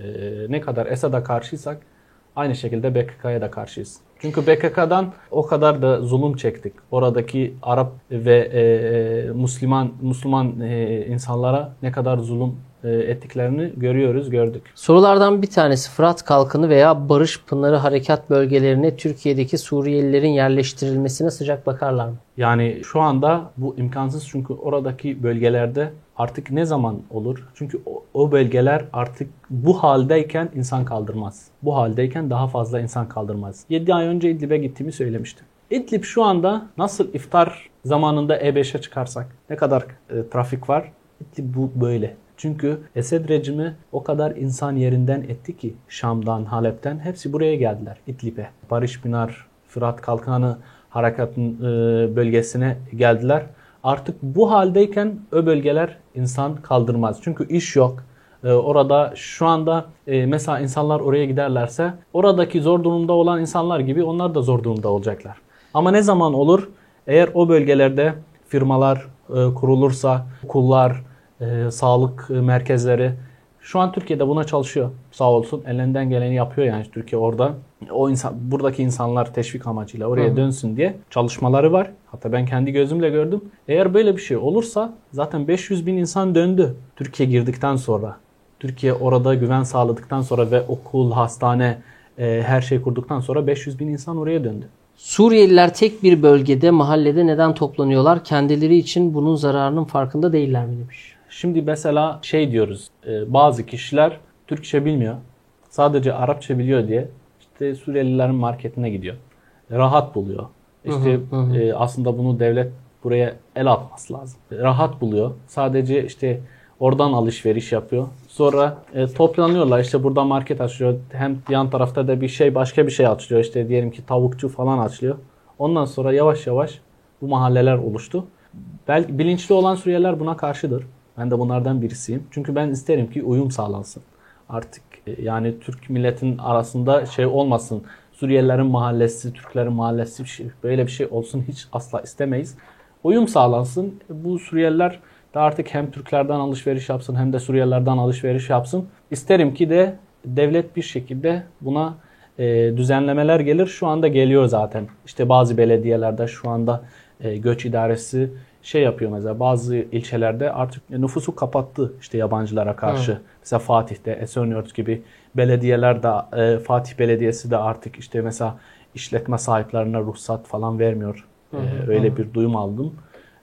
ne kadar Esad'a karşıysak aynı şekilde PKK'ya da karşıyız. Çünkü PKK'dan o kadar da zulüm çektik. Oradaki Arap ve e, Müslüman Müslüman e, insanlara ne kadar zulüm e, ettiklerini görüyoruz, gördük. Sorulardan bir tanesi Fırat Kalkanı veya Barış Pınarı harekat bölgelerine Türkiye'deki Suriyelilerin yerleştirilmesine sıcak bakarlar mı? Yani şu anda bu imkansız çünkü oradaki bölgelerde artık ne zaman olur? Çünkü o, o bölgeler artık bu haldeyken insan kaldırmaz. Bu haldeyken daha fazla insan kaldırmaz. 7 ay önce İdlib'e gittiğimi söylemiştim. İdlib şu anda nasıl iftar zamanında E5'e çıkarsak ne kadar e, trafik var? İdlib bu böyle. Çünkü Esed rejimi o kadar insan yerinden etti ki Şam'dan, Halep'ten hepsi buraya geldiler İdlib'e. Barış Pınar, Fırat Kalkanı harekatın e, bölgesine geldiler. Artık bu haldeyken o bölgeler insan kaldırmaz. Çünkü iş yok. E, orada şu anda e, mesela insanlar oraya giderlerse oradaki zor durumda olan insanlar gibi onlar da zor durumda olacaklar. Ama ne zaman olur? Eğer o bölgelerde firmalar kurulursa, okullar, e, sağlık merkezleri şu an Türkiye'de buna çalışıyor. Sağ olsun elinden geleni yapıyor yani Türkiye orada. O insan buradaki insanlar teşvik amacıyla oraya Hı. dönsün diye çalışmaları var. Hatta ben kendi gözümle gördüm. Eğer böyle bir şey olursa zaten 500 bin insan döndü Türkiye girdikten sonra. Türkiye orada güven sağladıktan sonra ve okul, hastane, e, her şey kurduktan sonra 500 bin insan oraya döndü. Suriyeliler tek bir bölgede, mahallede neden toplanıyorlar? Kendileri için bunun zararının farkında değiller mi demiş. Şimdi mesela şey diyoruz, e, bazı kişiler Türkçe bilmiyor, sadece Arapça biliyor diye işte Suriyelilerin marketine gidiyor. Rahat buluyor. İşte Hı hı, hı. e, aslında bunu devlet buraya el atması lazım. Rahat buluyor. Sadece işte oradan alışveriş yapıyor. Sonra e, toplanıyorlar. İşte burada market açıyor. Hem yan tarafta da bir şey başka bir şey açılıyor. İşte diyelim ki tavukçu falan açılıyor. Ondan sonra yavaş yavaş bu mahalleler oluştu. Belki bilinçli olan Suriyeliler buna karşıdır. Ben de bunlardan birisiyim. Çünkü ben isterim ki uyum sağlansın. Artık e, yani Türk milletin arasında şey olmasın. Suriyelilerin mahallesi, Türklerin mahallesi şey, böyle bir şey olsun hiç asla istemeyiz. Uyum sağlansın. Bu Suriyeliler de artık hem Türklerden alışveriş yapsın hem de Suriyelilerden alışveriş yapsın. İsterim ki de devlet bir şekilde buna e, düzenlemeler gelir. Şu anda geliyor zaten. İşte bazı belediyelerde şu anda e, göç idaresi şey yapıyor mesela bazı ilçelerde artık nüfusu kapattı işte yabancılara karşı. Mesela Fatih'te, Esenyurt gibi belediyeler de e, Fatih Belediyesi de artık işte mesela işletme sahiplerine ruhsat falan vermiyor. E, öyle bir duyum aldım.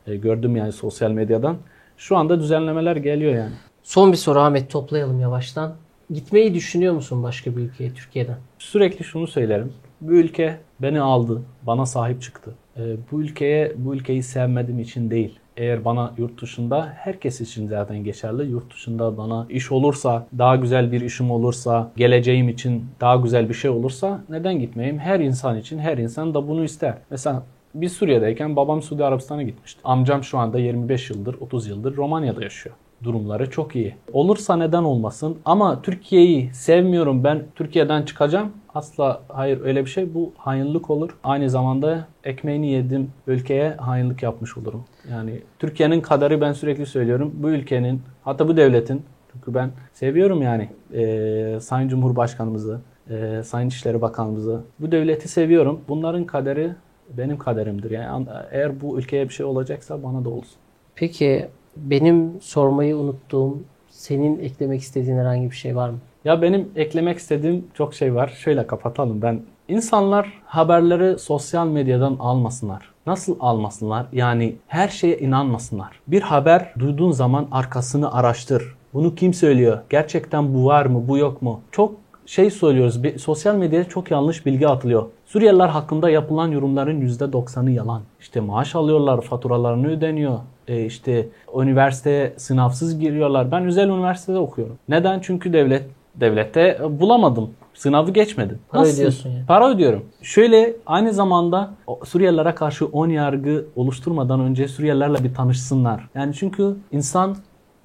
E, gördüm yani sosyal medyadan. Şu anda düzenlemeler geliyor yani. Son bir soru Ahmet toplayalım yavaştan. Gitmeyi düşünüyor musun başka bir ülkeye Türkiye'den? Sürekli şunu söylerim. Bu ülke beni aldı, bana sahip çıktı. Ee, bu ülkeye, bu ülkeyi sevmediğim için değil. Eğer bana yurt dışında, herkes için zaten geçerli. Yurt dışında bana iş olursa, daha güzel bir işim olursa, geleceğim için daha güzel bir şey olursa neden gitmeyeyim? Her insan için, her insan da bunu ister. Mesela biz Suriye'deyken babam Suudi Arabistan'a gitmişti. Amcam şu anda 25 yıldır, 30 yıldır Romanya'da yaşıyor. Durumları çok iyi. Olursa neden olmasın ama Türkiye'yi sevmiyorum ben Türkiye'den çıkacağım. Asla hayır öyle bir şey bu hainlik olur. Aynı zamanda ekmeğini yedim ülkeye hainlik yapmış olurum. Yani Türkiye'nin kaderi ben sürekli söylüyorum. Bu ülkenin hatta bu devletin çünkü ben seviyorum yani e, Sayın Cumhurbaşkanımızı, e, Sayın İçişleri Bakanımızı. Bu devleti seviyorum. Bunların kaderi benim kaderimdir. Yani eğer bu ülkeye bir şey olacaksa bana da olsun. Peki benim sormayı unuttuğum, senin eklemek istediğin herhangi bir şey var mı? Ya benim eklemek istediğim çok şey var. Şöyle kapatalım ben. İnsanlar haberleri sosyal medyadan almasınlar. Nasıl almasınlar? Yani her şeye inanmasınlar. Bir haber duyduğun zaman arkasını araştır. Bunu kim söylüyor? Gerçekten bu var mı? Bu yok mu? Çok şey söylüyoruz. Bir, sosyal medyaya çok yanlış bilgi atılıyor. Suriyeliler hakkında yapılan yorumların %90'ı yalan. İşte maaş alıyorlar, faturalarını ödeniyor. E işte üniversiteye sınavsız giriyorlar. Ben özel üniversitede okuyorum. Neden? Çünkü devlet devlette bulamadım. Sınavı geçmedim. Para Nasıl? ödüyorsun yani. Para ödüyorum. Şöyle aynı zamanda Suriyelilere karşı on yargı oluşturmadan önce Suriyelilerle bir tanışsınlar. Yani çünkü insan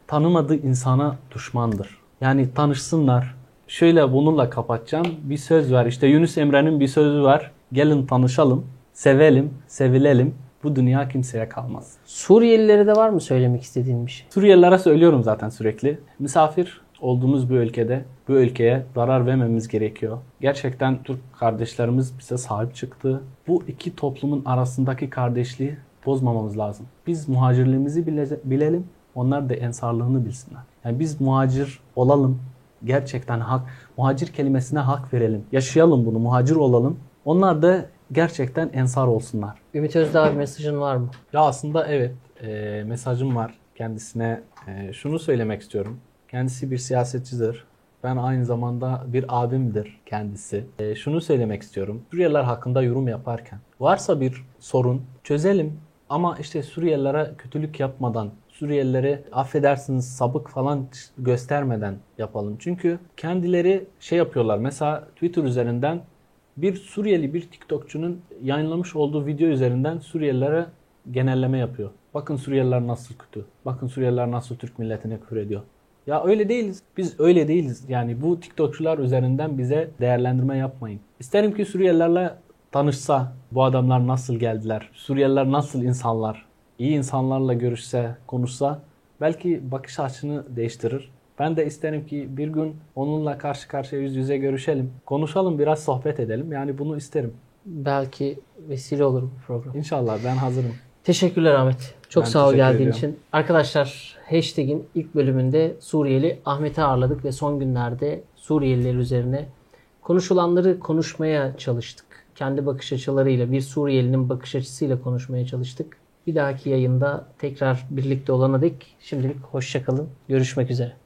tanımadığı insana düşmandır. Yani tanışsınlar, şöyle bununla kapatacağım. Bir söz var. İşte Yunus Emre'nin bir sözü var. Gelin tanışalım, sevelim, sevilelim. Bu dünya kimseye kalmaz. Suriyelilere de var mı söylemek istediğin bir şey? Suriyelilere söylüyorum zaten sürekli. Misafir olduğumuz bu ülkede bu ülkeye zarar vermemiz gerekiyor. Gerçekten Türk kardeşlerimiz bize sahip çıktı. Bu iki toplumun arasındaki kardeşliği bozmamamız lazım. Biz muhacirliğimizi bilelim, onlar da ensarlığını bilsinler. Yani biz muhacir olalım, gerçekten hak, muhacir kelimesine hak verelim. Yaşayalım bunu, muhacir olalım. Onlar da gerçekten ensar olsunlar. Ümit Özdağ bir mesajın var mı? Ya aslında evet e, mesajım var. Kendisine e, şunu söylemek istiyorum. Kendisi bir siyasetçidir. Ben aynı zamanda bir abimdir kendisi. E, şunu söylemek istiyorum. Suriyeliler hakkında yorum yaparken varsa bir sorun çözelim. Ama işte Suriyelilere kötülük yapmadan, Suriyelilere affedersiniz sabık falan göstermeden yapalım. Çünkü kendileri şey yapıyorlar. Mesela Twitter üzerinden bir Suriyeli bir TikTokçunun yayınlamış olduğu video üzerinden Suriyelilere genelleme yapıyor. Bakın Suriyeliler nasıl kötü. Bakın Suriyeliler nasıl Türk milletine küfür ediyor. Ya öyle değiliz. Biz öyle değiliz. Yani bu TikTokçular üzerinden bize değerlendirme yapmayın. İsterim ki Suriyelilerle tanışsa bu adamlar nasıl geldiler? Suriyeliler nasıl insanlar? İyi insanlarla görüşse, konuşsa belki bakış açını değiştirir. Ben de isterim ki bir gün onunla karşı karşıya yüz yüze görüşelim. Konuşalım, biraz sohbet edelim. Yani bunu isterim. Belki vesile olur bu program. İnşallah ben hazırım. Teşekkürler Ahmet. Çok ben sağ ol geldiğin ediyorum. için. Arkadaşlar hashtag'in ilk bölümünde Suriyeli Ahmet'i ağırladık ve son günlerde Suriyeliler üzerine konuşulanları konuşmaya çalıştık. Kendi bakış açılarıyla bir Suriyelinin bakış açısıyla konuşmaya çalıştık. Bir dahaki yayında tekrar birlikte olana dek şimdilik hoşçakalın. Görüşmek üzere.